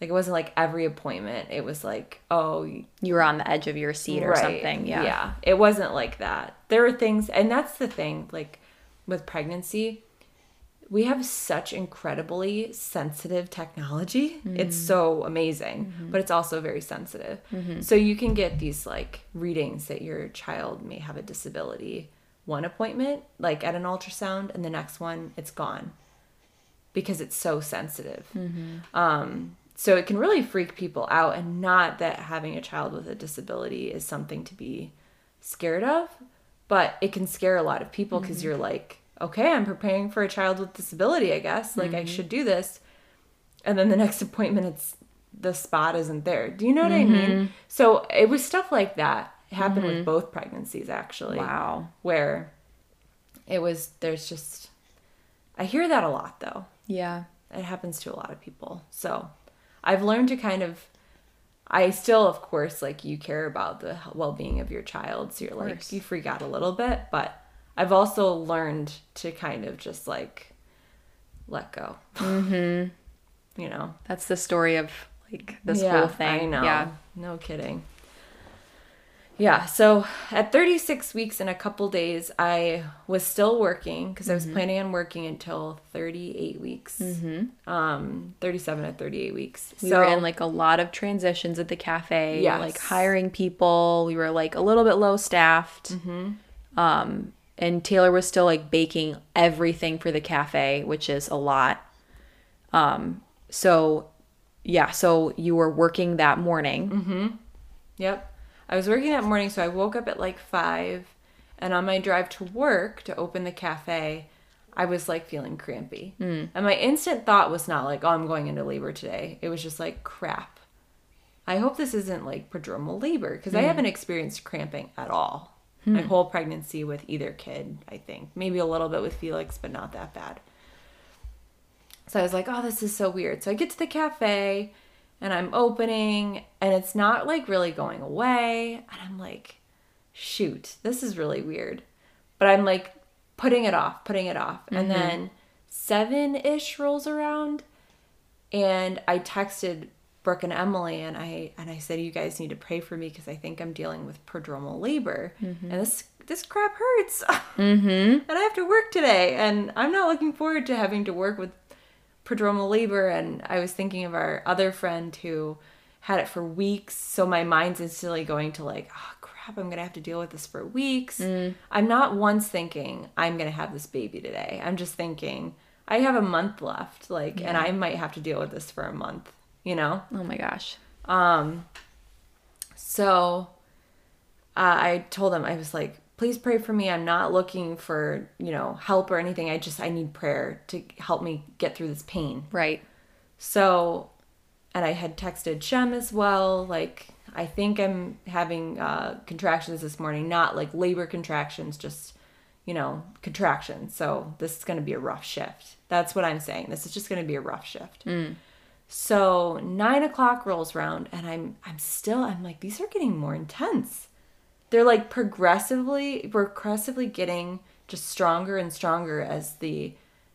like it wasn't like every appointment it was like oh You were on the edge of your seat or something. Yeah. yeah. It wasn't like that. There were things, and that's the thing, like with pregnancy, we have such incredibly sensitive technology. It's mm-hmm. so amazing, mm-hmm. but it's also very sensitive. Mm-hmm. So you can get these like readings that your child may have a disability. One appointment, like at an ultrasound, and the next one, it's gone because it's so sensitive. Um, so it can really freak people out, and not that having a child with a disability is something to be scared of, but it can scare a lot of people because you're like, okay, I'm preparing for a child with disability, I guess. Like I mm-hmm. should do this. And then the next appointment, it's the spot isn't there. Do you know what I mean? Mm-hmm. So it was stuff like that. It happened with mm-hmm. both pregnancies, actually Wow. where it was there's just I hear that a lot though. Yeah. It happens to a lot of people. So I've learned to kind of I still of course like you care about the well-being of your child so you're like you freak out a little bit, but I've also learned to kind of just like let go. Mm-hmm. you know. That's the story of like this Yeah, whole thing. I know. Yeah. No kidding. Yeah, so at 36 weeks and a couple days, I was still working because I was planning on working until 38 weeks. Mm-hmm. Um, 37 at 38 weeks. We so were in like a lot of transitions at the cafe, Yes. like hiring people. We were like a little bit low staffed. Mm-hmm. Um, and Taylor was still like baking everything for the cafe, which is a lot. Um, so yeah, so you were working that morning. Mm-hmm. Yep. I was working that morning, so I woke up at like five, and on my drive to work to open the cafe, I was like feeling crampy. And my instant thought was not like, oh, I'm going into labor today. It was just like, crap. I hope this isn't like prodromal labor because I haven't experienced cramping at all. Hmm. My whole pregnancy with either kid, I think. Maybe a little bit with Felix, but not that bad. So I was like, oh, this is so weird. So I get to the cafe and I'm opening and it's not like really going away. And I'm like, shoot, this is really weird. But I'm like putting it off, putting it off. And mm-hmm. then seven ish rolls around and I texted Brooke and Emily and I and I said you guys need to pray for me because I think I'm dealing with prodromal labor. Mm-hmm. And this this crap hurts. Mm-hmm. And I have to work today and I'm not looking forward to having to work with prodromal labor. And I was thinking of our other friend who had it for weeks so my mind's instantly going to like oh crap I'm gonna have to deal with this for weeks. Mm. I'm not once thinking I'm gonna have this baby today. I'm just thinking I have a month left, like, and I might have to deal with this for a month, you know? Oh my gosh. Um, so uh, I told him, I was like, please pray for me. I'm not looking for, you know, help or anything. I just, I need prayer to help me get through this pain. Right. So, and I had texted Shem as well. Like, I think I'm having uh, contractions this morning, not like labor contractions, just, you know, contractions. So, this is going to be a rough shift. That's what I'm saying. This is just going to be a rough shift. So, nine o'clock rolls around, and I'm, I'm still, I'm like, these are getting more intense. They're like progressively, progressively getting just stronger and stronger as the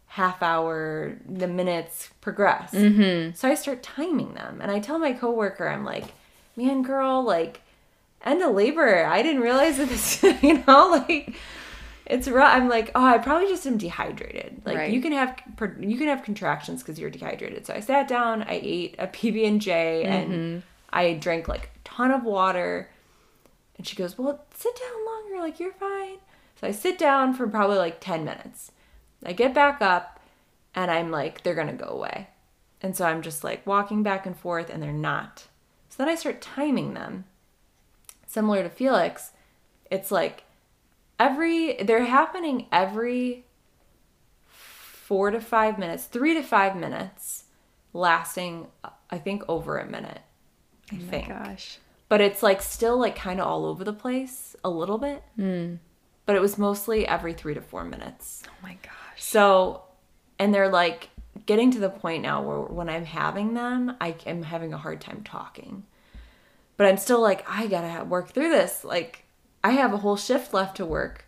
half hour, the minutes progress. Mm-hmm. So I start timing them, and I tell my coworker, I'm like, "Man, girl, like, end of labor. I didn't realize that this, you know, like." It's rough. I'm like, oh, I probably just am dehydrated. Like Right. you can have you can have contractions because you're dehydrated. So I sat down, I ate a PB and J, and mm-hmm. I drank like a ton of water. And she goes, Well, sit down longer. Like, you're fine. So I sit down for probably like 10 minutes. I get back up and I'm like, They're going to go away. And so I'm just like walking back and forth and they're not. So then I start timing them. Similar to Felix, it's like every, they're happening every four to five minutes, three to five minutes, lasting, I think, over a minute. I Oh my think gosh. but it's like still like kind of all over the place a little bit. Hmm. But it was mostly every three to four minutes. Oh my gosh. So, and they're like getting to the point now where when I'm having them, I am having a hard time talking. But I'm still like, I gotta work through this. Like, I have a whole shift left to work.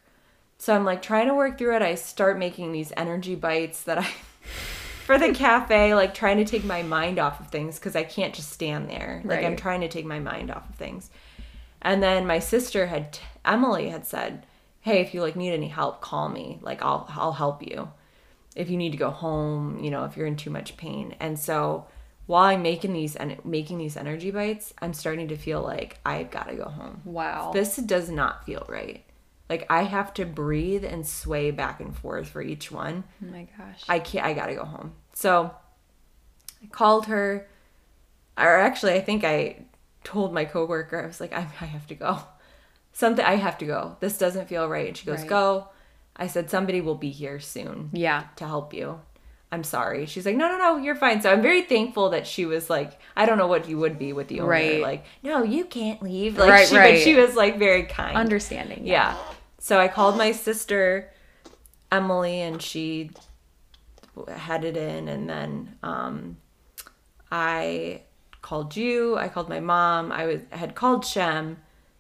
So I'm like trying to work through it. I start making these energy bites that I, for the cafe, like trying to take my mind off of things because I can't just stand there. Like, I'm trying to take my mind off of things. And then my sister had, Emily had said, Hey, if you like need any help, call me. Like, I'll, I'll help you if you need to go home, you know, if you're in too much pain. And so while I'm making these and making these energy bites, I'm starting to feel like I've got to go home. Wow. This does not feel right. Like I have to breathe and sway back and forth for each one. oh my gosh. I can't I got to go home. So I called her or actually I think I told my coworker I was like I, I have to go. Something I have to go. This doesn't feel right. And she goes, Right. "Go." I said somebody will be here soon yeah. to help you. I'm sorry. She's like, no, no, no, you're fine. So I'm very thankful that she was like, I don't know what you would be with the owner. Right. Like, no, you can't leave. Like, Right, she, right. But she was like very kind. Understanding. yeah. So I called my sister, Emily, and she headed in. And then um, I called you. I called my mom. I was had called Shem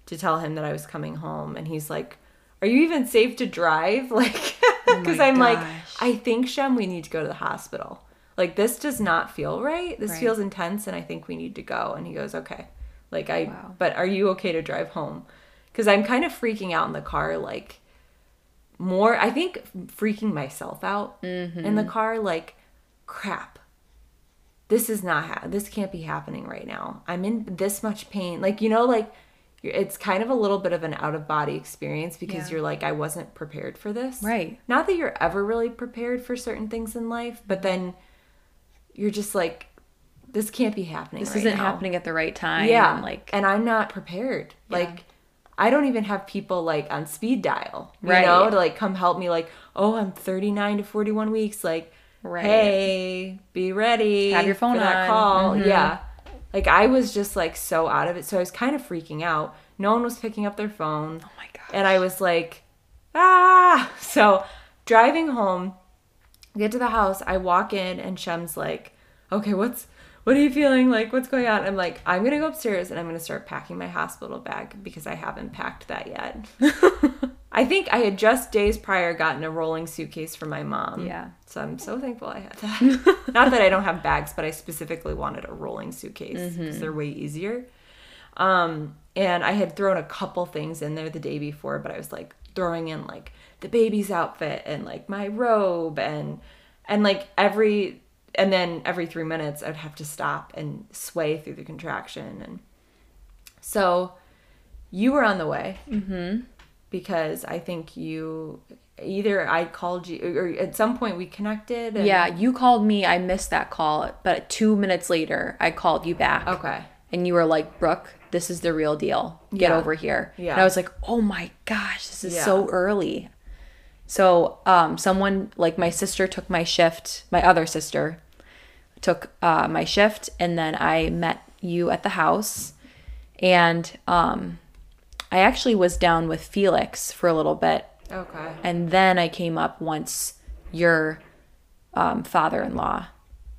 to tell him that I was coming home. And he's like, are you even safe to drive? Like, because oh my I'm like. I think Shem, we need to go to the hospital. Like this does not feel right. This Right. feels intense, and I think we need to go. And he goes, okay. Like I, Wow. but are you okay to drive home? Because I'm kind of freaking out in the car. Like more, I think freaking myself out in the mm-hmm. car. Like crap. This is not. Ha- this can't be happening right now. I'm in this much pain. Like you know, like it's kind of a little bit of an out of body experience because Yeah. you're like, I wasn't prepared for this. Right. Not that you're ever really prepared for certain things in life, but then you're just like, this can't be happening. This right isn't now. happening at the right time. Yeah, and, Like. and I'm not prepared. Yeah. Like, I don't even have people like on speed dial, you Right. know, to like come help me. Like, oh, I'm 39 to 41 weeks. Like, Right. hey, be ready. Have your phone for that on. call. Mhm. Yeah, like I was just like so out of it. So I was kind of freaking out. No one was picking up their phone. oh my gosh. And I was like, ah. So driving home, get to the house, I walk in and Shem's like, okay, what's what are you feeling? Like, what's going on? I'm like, I'm gonna go upstairs and I'm gonna start packing my hospital bag because I haven't packed that yet. I think I had just days prior gotten a rolling suitcase for my mom. Yeah. So I'm so thankful I had that. Not that I don't have bags, but I specifically wanted a rolling suitcase because they're way easier. Um, and I had thrown a couple things in there the day before, but I was like throwing in like the baby's outfit and like my robe and and like every and then every three minutes I'd have to stop and sway through the contraction and so you were on the way Mm-hmm. Because I think you either I called you or at some point we connected. And, Yeah, you called me. I missed that call, but two minutes later, I called you back. Okay. And you were like, Brooke, this is the real deal. Get Yeah. over here. Yeah. And I was like, oh my gosh, this is Yeah. so early. So, um, someone like my sister took my shift, my other sister took uh, my shift, and then I met you at the house. And um, I actually was down with Felix for a little bit Okay. and then I came up once your um, father-in-law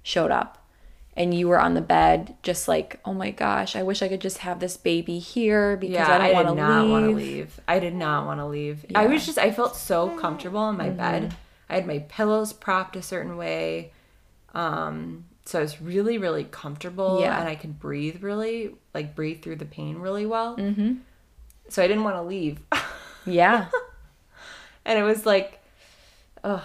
showed up, and you were on the bed, just like, oh my gosh, I wish I could just have this baby here because Yeah, I don't want to not leave. want to leave. I did not want to leave. I was just, I felt so comfortable in my Mm-hmm. bed. I had my pillows propped a certain way. Um, so I was really, really comfortable Yeah. and I could breathe really, like breathe through the pain really well. Mm-hmm. So I didn't want to leave. Yeah, and it was like, ugh,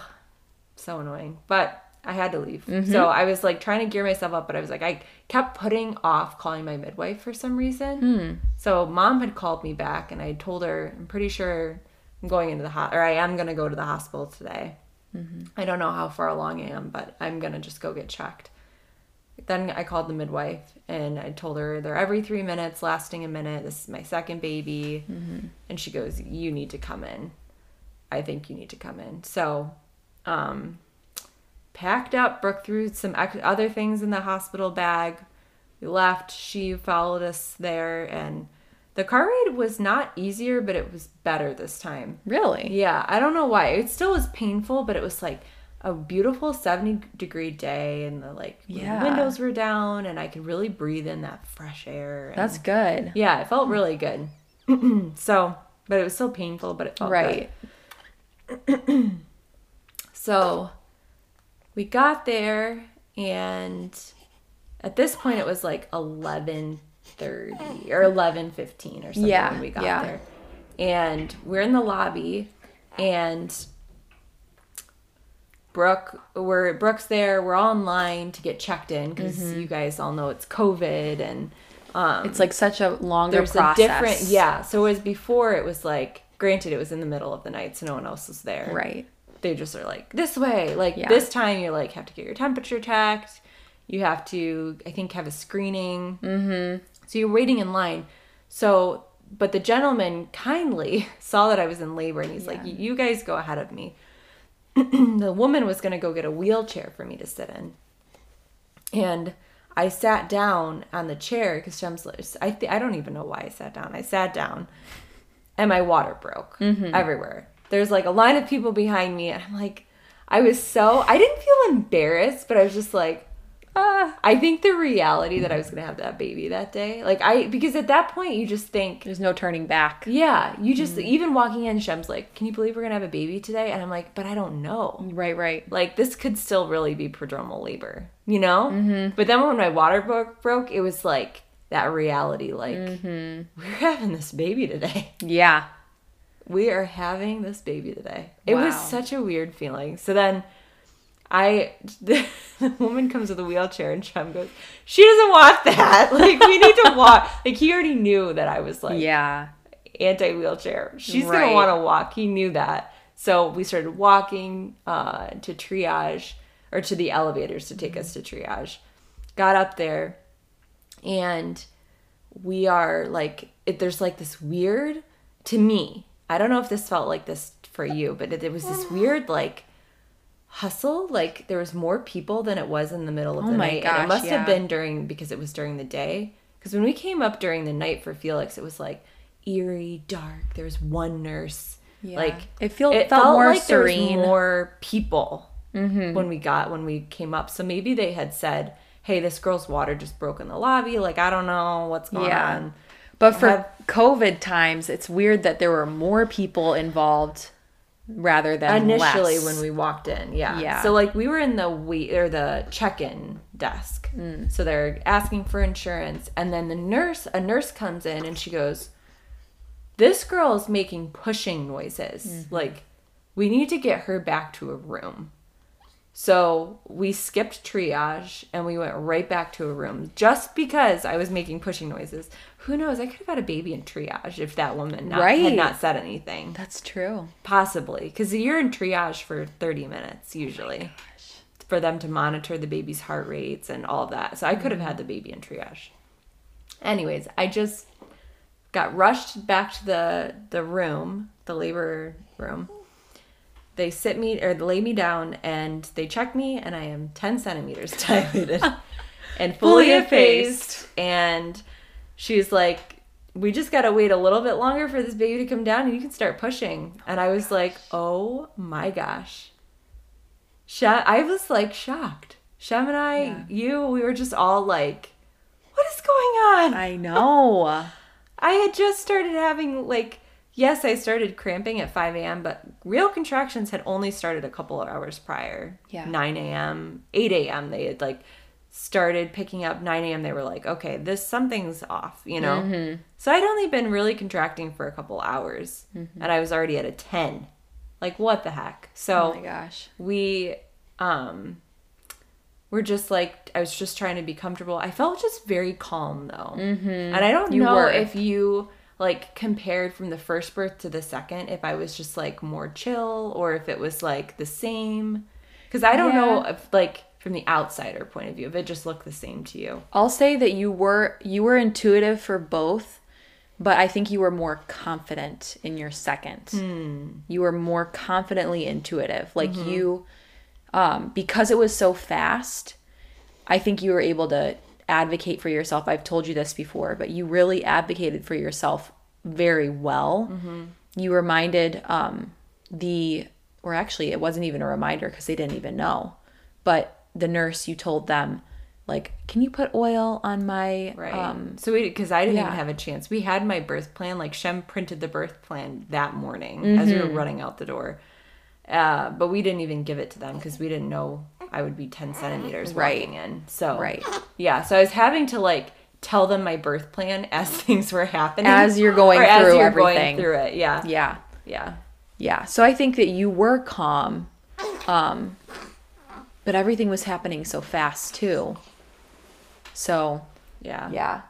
so annoying. But I had to leave. Mm-hmm. So I was like trying to gear myself up, but I was like, I kept putting off calling my midwife for some reason. Hmm. So mom had called me back, and I told her, I'm pretty sure I'm going into the hot, or I am gonna go to the hospital today. Mm-hmm. I don't know how far along I am, but I'm gonna just go get checked. Then I called the midwife and I told her they're every three minutes, lasting a minute. This is my second baby. Mm-hmm. And she goes, You need to come in. I think you need to come in. So, um, packed up, Brooke threw some ex- other things in the hospital bag. We left. She followed us there. And the car ride was not easier, but it was better this time. really. Yeah, I don't know why. It still was painful, but it was like a beautiful 70 degree day and the like Yeah. windows were down and I could really breathe in that fresh air. and- That's good. yeah, it felt really good. so, but it was still painful, but it felt Right. good. So, we got there and at this point it was like 11:30 or 11:15 or something Yeah, when we got yeah. there. And we're in the lobby and Brooke, we're Brooke's there. We're all in line to get checked in because Mm-hmm. you guys all know it's COVID and um, It's like such a longer there's process. a different yeah. So as before, it was like granted it was in the middle of the night, so no one else was there. Right. They just are like this way. Like Yeah. this time, you like have to get your temperature checked. You have to, I think, have a screening. Mm-hmm. So you're waiting in line. So, but the gentleman kindly saw that I was in labor, and he's like, "You guys go ahead of me." the woman was gonna go get a wheelchair for me to sit in, and I sat down on the chair because Shem's. I th- I don't even know why I sat down. I sat down, and my water broke mm-hmm. everywhere. There's like a line of people behind me, and I'm like, I was so I didn't feel embarrassed, but I was just like, ah. I think the reality that I was gonna have that baby that day, like I because at that point you just think. There's no turning back. Yeah, you just even walking in, Shem's like, "Can you believe we're gonna have a baby today?" And I'm like, "But I don't know." Right, right. like this could still really be prodromal labor, you know? Mm-hmm. But then when my water broke, broke, it was like that reality like we're having this baby today. Yeah. We are having this baby today. It was such a weird feeling. So then I the, woman comes with a wheelchair and Shem goes, "She doesn't want that. Like we need to walk." like he already knew that I was like Yeah. anti wheelchair. She's Right. gonna want to walk. He knew that. So we started walking uh, to triage or to the elevators to take us to triage. Got up there, and we are like, it, there's like this weird to me. I don't know if this felt like this for you, but it, it was this weird like hustle. Like there was more people than it was in the middle of Oh the night, and gosh, it must yeah. have been during because it was during the day. Because when we came up during the night for Felix, it was like eerie, dark. There was one nurse. Yeah. Like It feel- it felt more like there was serene. more people Mm-hmm. when we got when we came up. So maybe they had said, "Hey, this girl's water just broke in the lobby. Like I don't know what's going Yeah. on." But for have- COVID times, it's weird that there were more people involved rather than initially less. when we walked in yeah Yeah. so like we were in the wait or the check-in desk Mm. so they're asking for insurance and then the nurse a nurse comes in and she goes this girl is making pushing noises Mm-hmm. like we need to get her back to a room So we skipped triage and we went right back to a room just because I was making pushing noises. Who knows? I could have had a baby in triage if that woman not, Right. had not said anything. That's true. Possibly. Because you're in triage for 30 minutes usually oh for them to monitor the baby's heart rates and all that. So I could have mm-hmm. had the baby in triage. Anyways, I just got rushed back to the the room, the labor room. They sit me or lay me down and they check me and I am 10 centimeters dilated and fully Fully effaced. And she's like, we just gotta wait a little bit longer for this baby to come down and you can start pushing. Oh and I was like, oh my gosh. Shem, I was like shocked. Shem and I, Yeah. you, we were just all like, what is going on? I know. I had just started having like yes, I started cramping at 5 a.m., but real contractions had only started a couple of hours prior. Yeah. 9 a.m., 8 a.m. They had like started picking up 9 a.m. They were like, okay, this something's off, you know. Mm-hmm. So I'd only been really contracting for a couple hours, Mm-hmm. and I was already at a 10. Like what the heck? So oh my gosh. we um were just like I was just trying to be comfortable. I felt just very calm though. Mm-hmm. And I don't You know were. if you like compared from the first birth to the second if I was just like more chill or if it was like the same cuz I don't know if like from the outsider point of view if it just looked the same to you. I'll say that you were you were intuitive for both, but I think you were more confident in your second. Hmm. You were more confidently intuitive. Like Mm-hmm. you um because it was so fast, I think you were able to advocate for yourself. I've told you this before, but you really advocated for yourself very well. Mm-hmm. You reminded um the or actually it wasn't even a reminder because they didn't even know. But the nurse you told them like, "Can you put oil on my Right. um so we because I didn't yeah. even have a chance. We had my birth plan. Like Shem printed the birth plan that morning as we were running out the door. Uh, but we didn't even give it to them because we didn't know I would be ten centimeters Right. in. So Right. yeah. So I was having to like tell them my birth plan as things were happening As you're going or as through you're everything. going through it. Yeah. yeah. Yeah. Yeah. So I think that you were calm. Um but everything was happening so fast too. So, Yeah. yeah.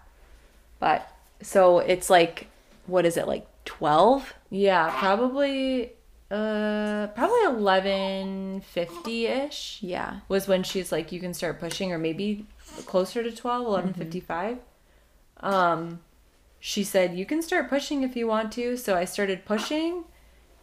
But so it's like what is it like 12? Yeah. Probably. Uh, probably eleven fifty ish. Yeah. was when she's like you can start pushing or maybe closer to 12 1155 um she said you can start pushing if you want to so i started pushing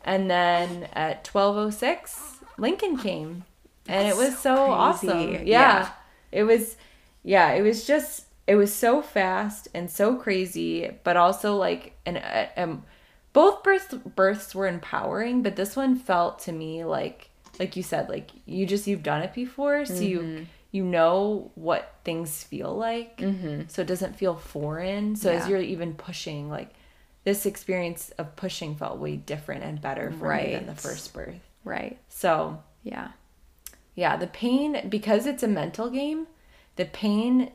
and then at 1206 lincoln came and it was so, crazy. awesome yeah. Yeah. it was yeah it was just it was so fast and so crazy but also like an uh, um both births births were empowering but this one felt to me like like you said like you just you've done it before so you you know what things feel like mm-hmm. so it doesn't feel foreign so as you're even pushing like this experience of pushing felt way different and better for me than the first birth Right. so Yeah. Yeah the pain because it's a mental game the pain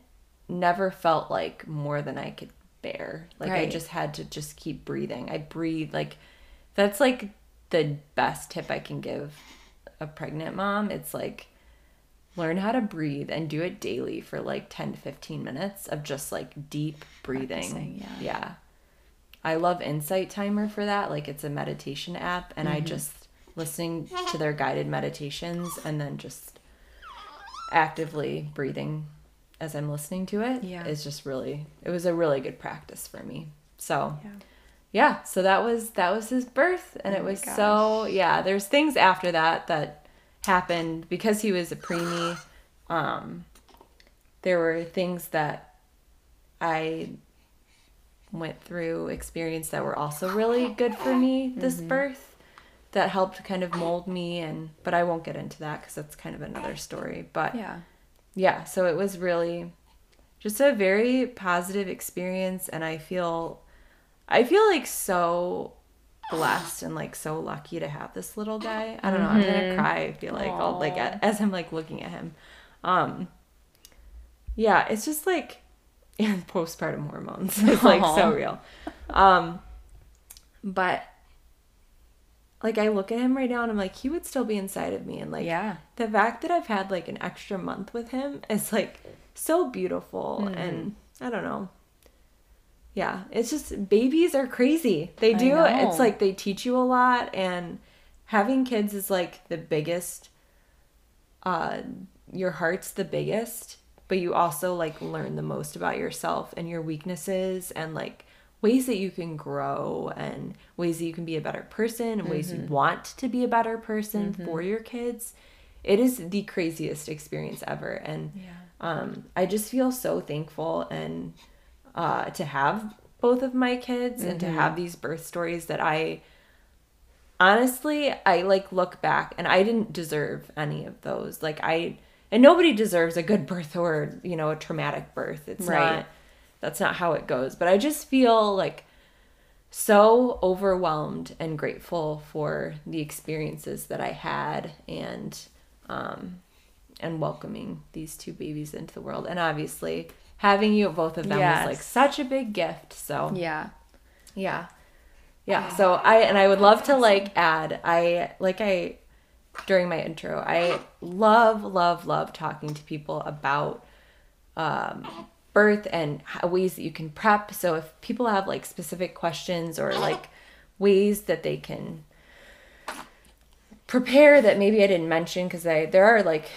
never felt like more than i could bear. Like i just had to just keep breathing. I breathe like that's like the best tip i can give a pregnant mom. It's like learn how to breathe and do it daily for like 10 to 15 minutes of just like deep breathing. Yeah. yeah. I love insight timer for that. Like it's a meditation app and Mm-hmm. i just listening to their guided meditations and then just actively breathing as i'm listening to it Yeah. is just really it was a really good practice for me so Yeah. yeah so that was that was his birth and Oh it was so yeah there's things after that that happened because he was a preemie um there were things that i went through experience that were also really good for me this Mm-hmm. birth that helped kind of mold me and but i won't get into that because that's kind of another story but Yeah. yeah so it was really just a very positive experience and i feel i feel like so blessed and like so lucky to have this little guy. I don't know i'm gonna cry i feel like I'll, like as i'm like looking at him. Um yeah it's just like postpartum hormones. It's like so real. Um but like I look at him right now and I'm like, he would still be inside of me. And like, Yeah. the fact that I've had like an extra month with him is like so beautiful. Mm-hmm. And I don't know. Yeah, it's just babies are crazy. They do. It's like they teach you a lot, and having kids is like the biggest. Uh, your heart's the biggest, but you also like learn the most about yourself and your weaknesses and like ways that you can grow and ways that you can be a better person and ways you want to be a better person for your kids. It is the craziest experience ever, and um, I just feel so thankful and uh, to have both of my kids and to have these birth stories that I honestly I like look back and I didn't deserve any of those. Like I and nobody deserves a good birth or you know a traumatic birth. It's Right. not that's not how it goes. But I just feel like so overwhelmed and grateful for the experiences that I had and um and welcoming these two babies into the world and obviously having you both of them Yes. was like such a big gift so Yeah. yeah yeah so i and i would love to like add i like i during my intro i love love love talking to people about um birth and how, ways that you can prep so if people have like specific questions or like ways that they can prepare that maybe i didn't mention because i there are like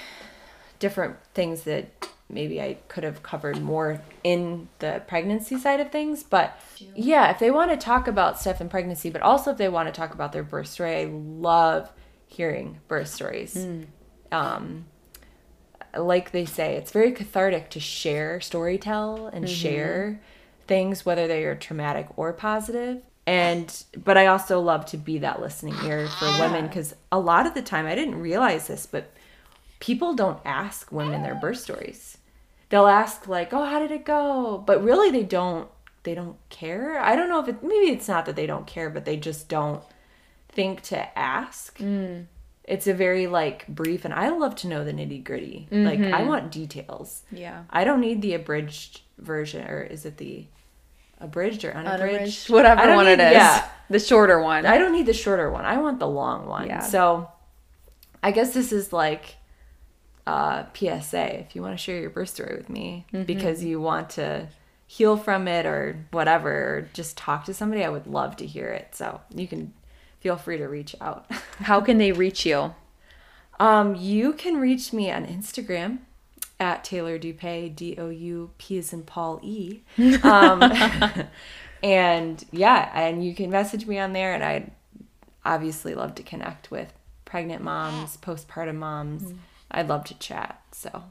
different things that maybe I could have covered more in the pregnancy side of things. But yeah, if they want to talk about stuff in pregnancy, but also if they want to talk about their birth story, I love hearing birth stories. Um, like they say, it's very cathartic to share, storytell, and mm-hmm. share things, whether they are traumatic or positive. And but I also love to be that listening ear for women because a lot of the time I didn't realize this, but people don't ask women their birth stories. They'll ask like, "Oh, how did it go?" But really they don't they don't care. I don't know if it maybe it's not that they don't care, but they just don't think to ask. Mm. It's a very like brief and I love to know the nitty-gritty. Like I want details. Yeah. I don't need the abridged version or is it the abridged or unabridged? Unabridged. Whatever one it need- is. Yeah. The shorter one. I don't need the shorter one. I want the long one. Yeah. So I guess this is like uh PSA if you want to share your birth story with me Mm-hmm. because you want to heal from it or whatever or just talk to somebody, I would love to hear it. So you can feel free to reach out. How can they reach you? Um, you can reach me on Instagram at Taylor Doupe, D O U P is in Paul E. Um, and yeah, and you can message me on there, and I'd obviously love to connect with pregnant moms, postpartum moms. I'd love to chat. So,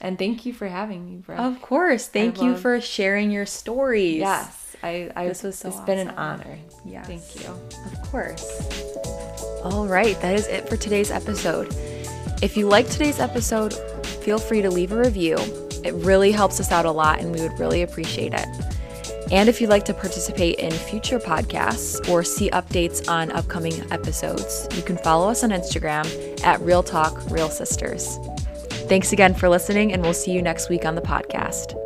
and thank you for having me, bro. Of course. Thank you love- for sharing your stories. yes, I, I. This was so It's been an honor. Yes. Thank you. Of course. All right, that is it for today's episode. If you liked today's episode, feel free to leave a review. It really helps us out a lot and we would really appreciate it. And if you'd like to participate in future podcasts or see updates on upcoming episodes, you can follow us on Instagram at Real Talk Real Sisters. Thanks again for listening, and we'll see you next week on the podcast.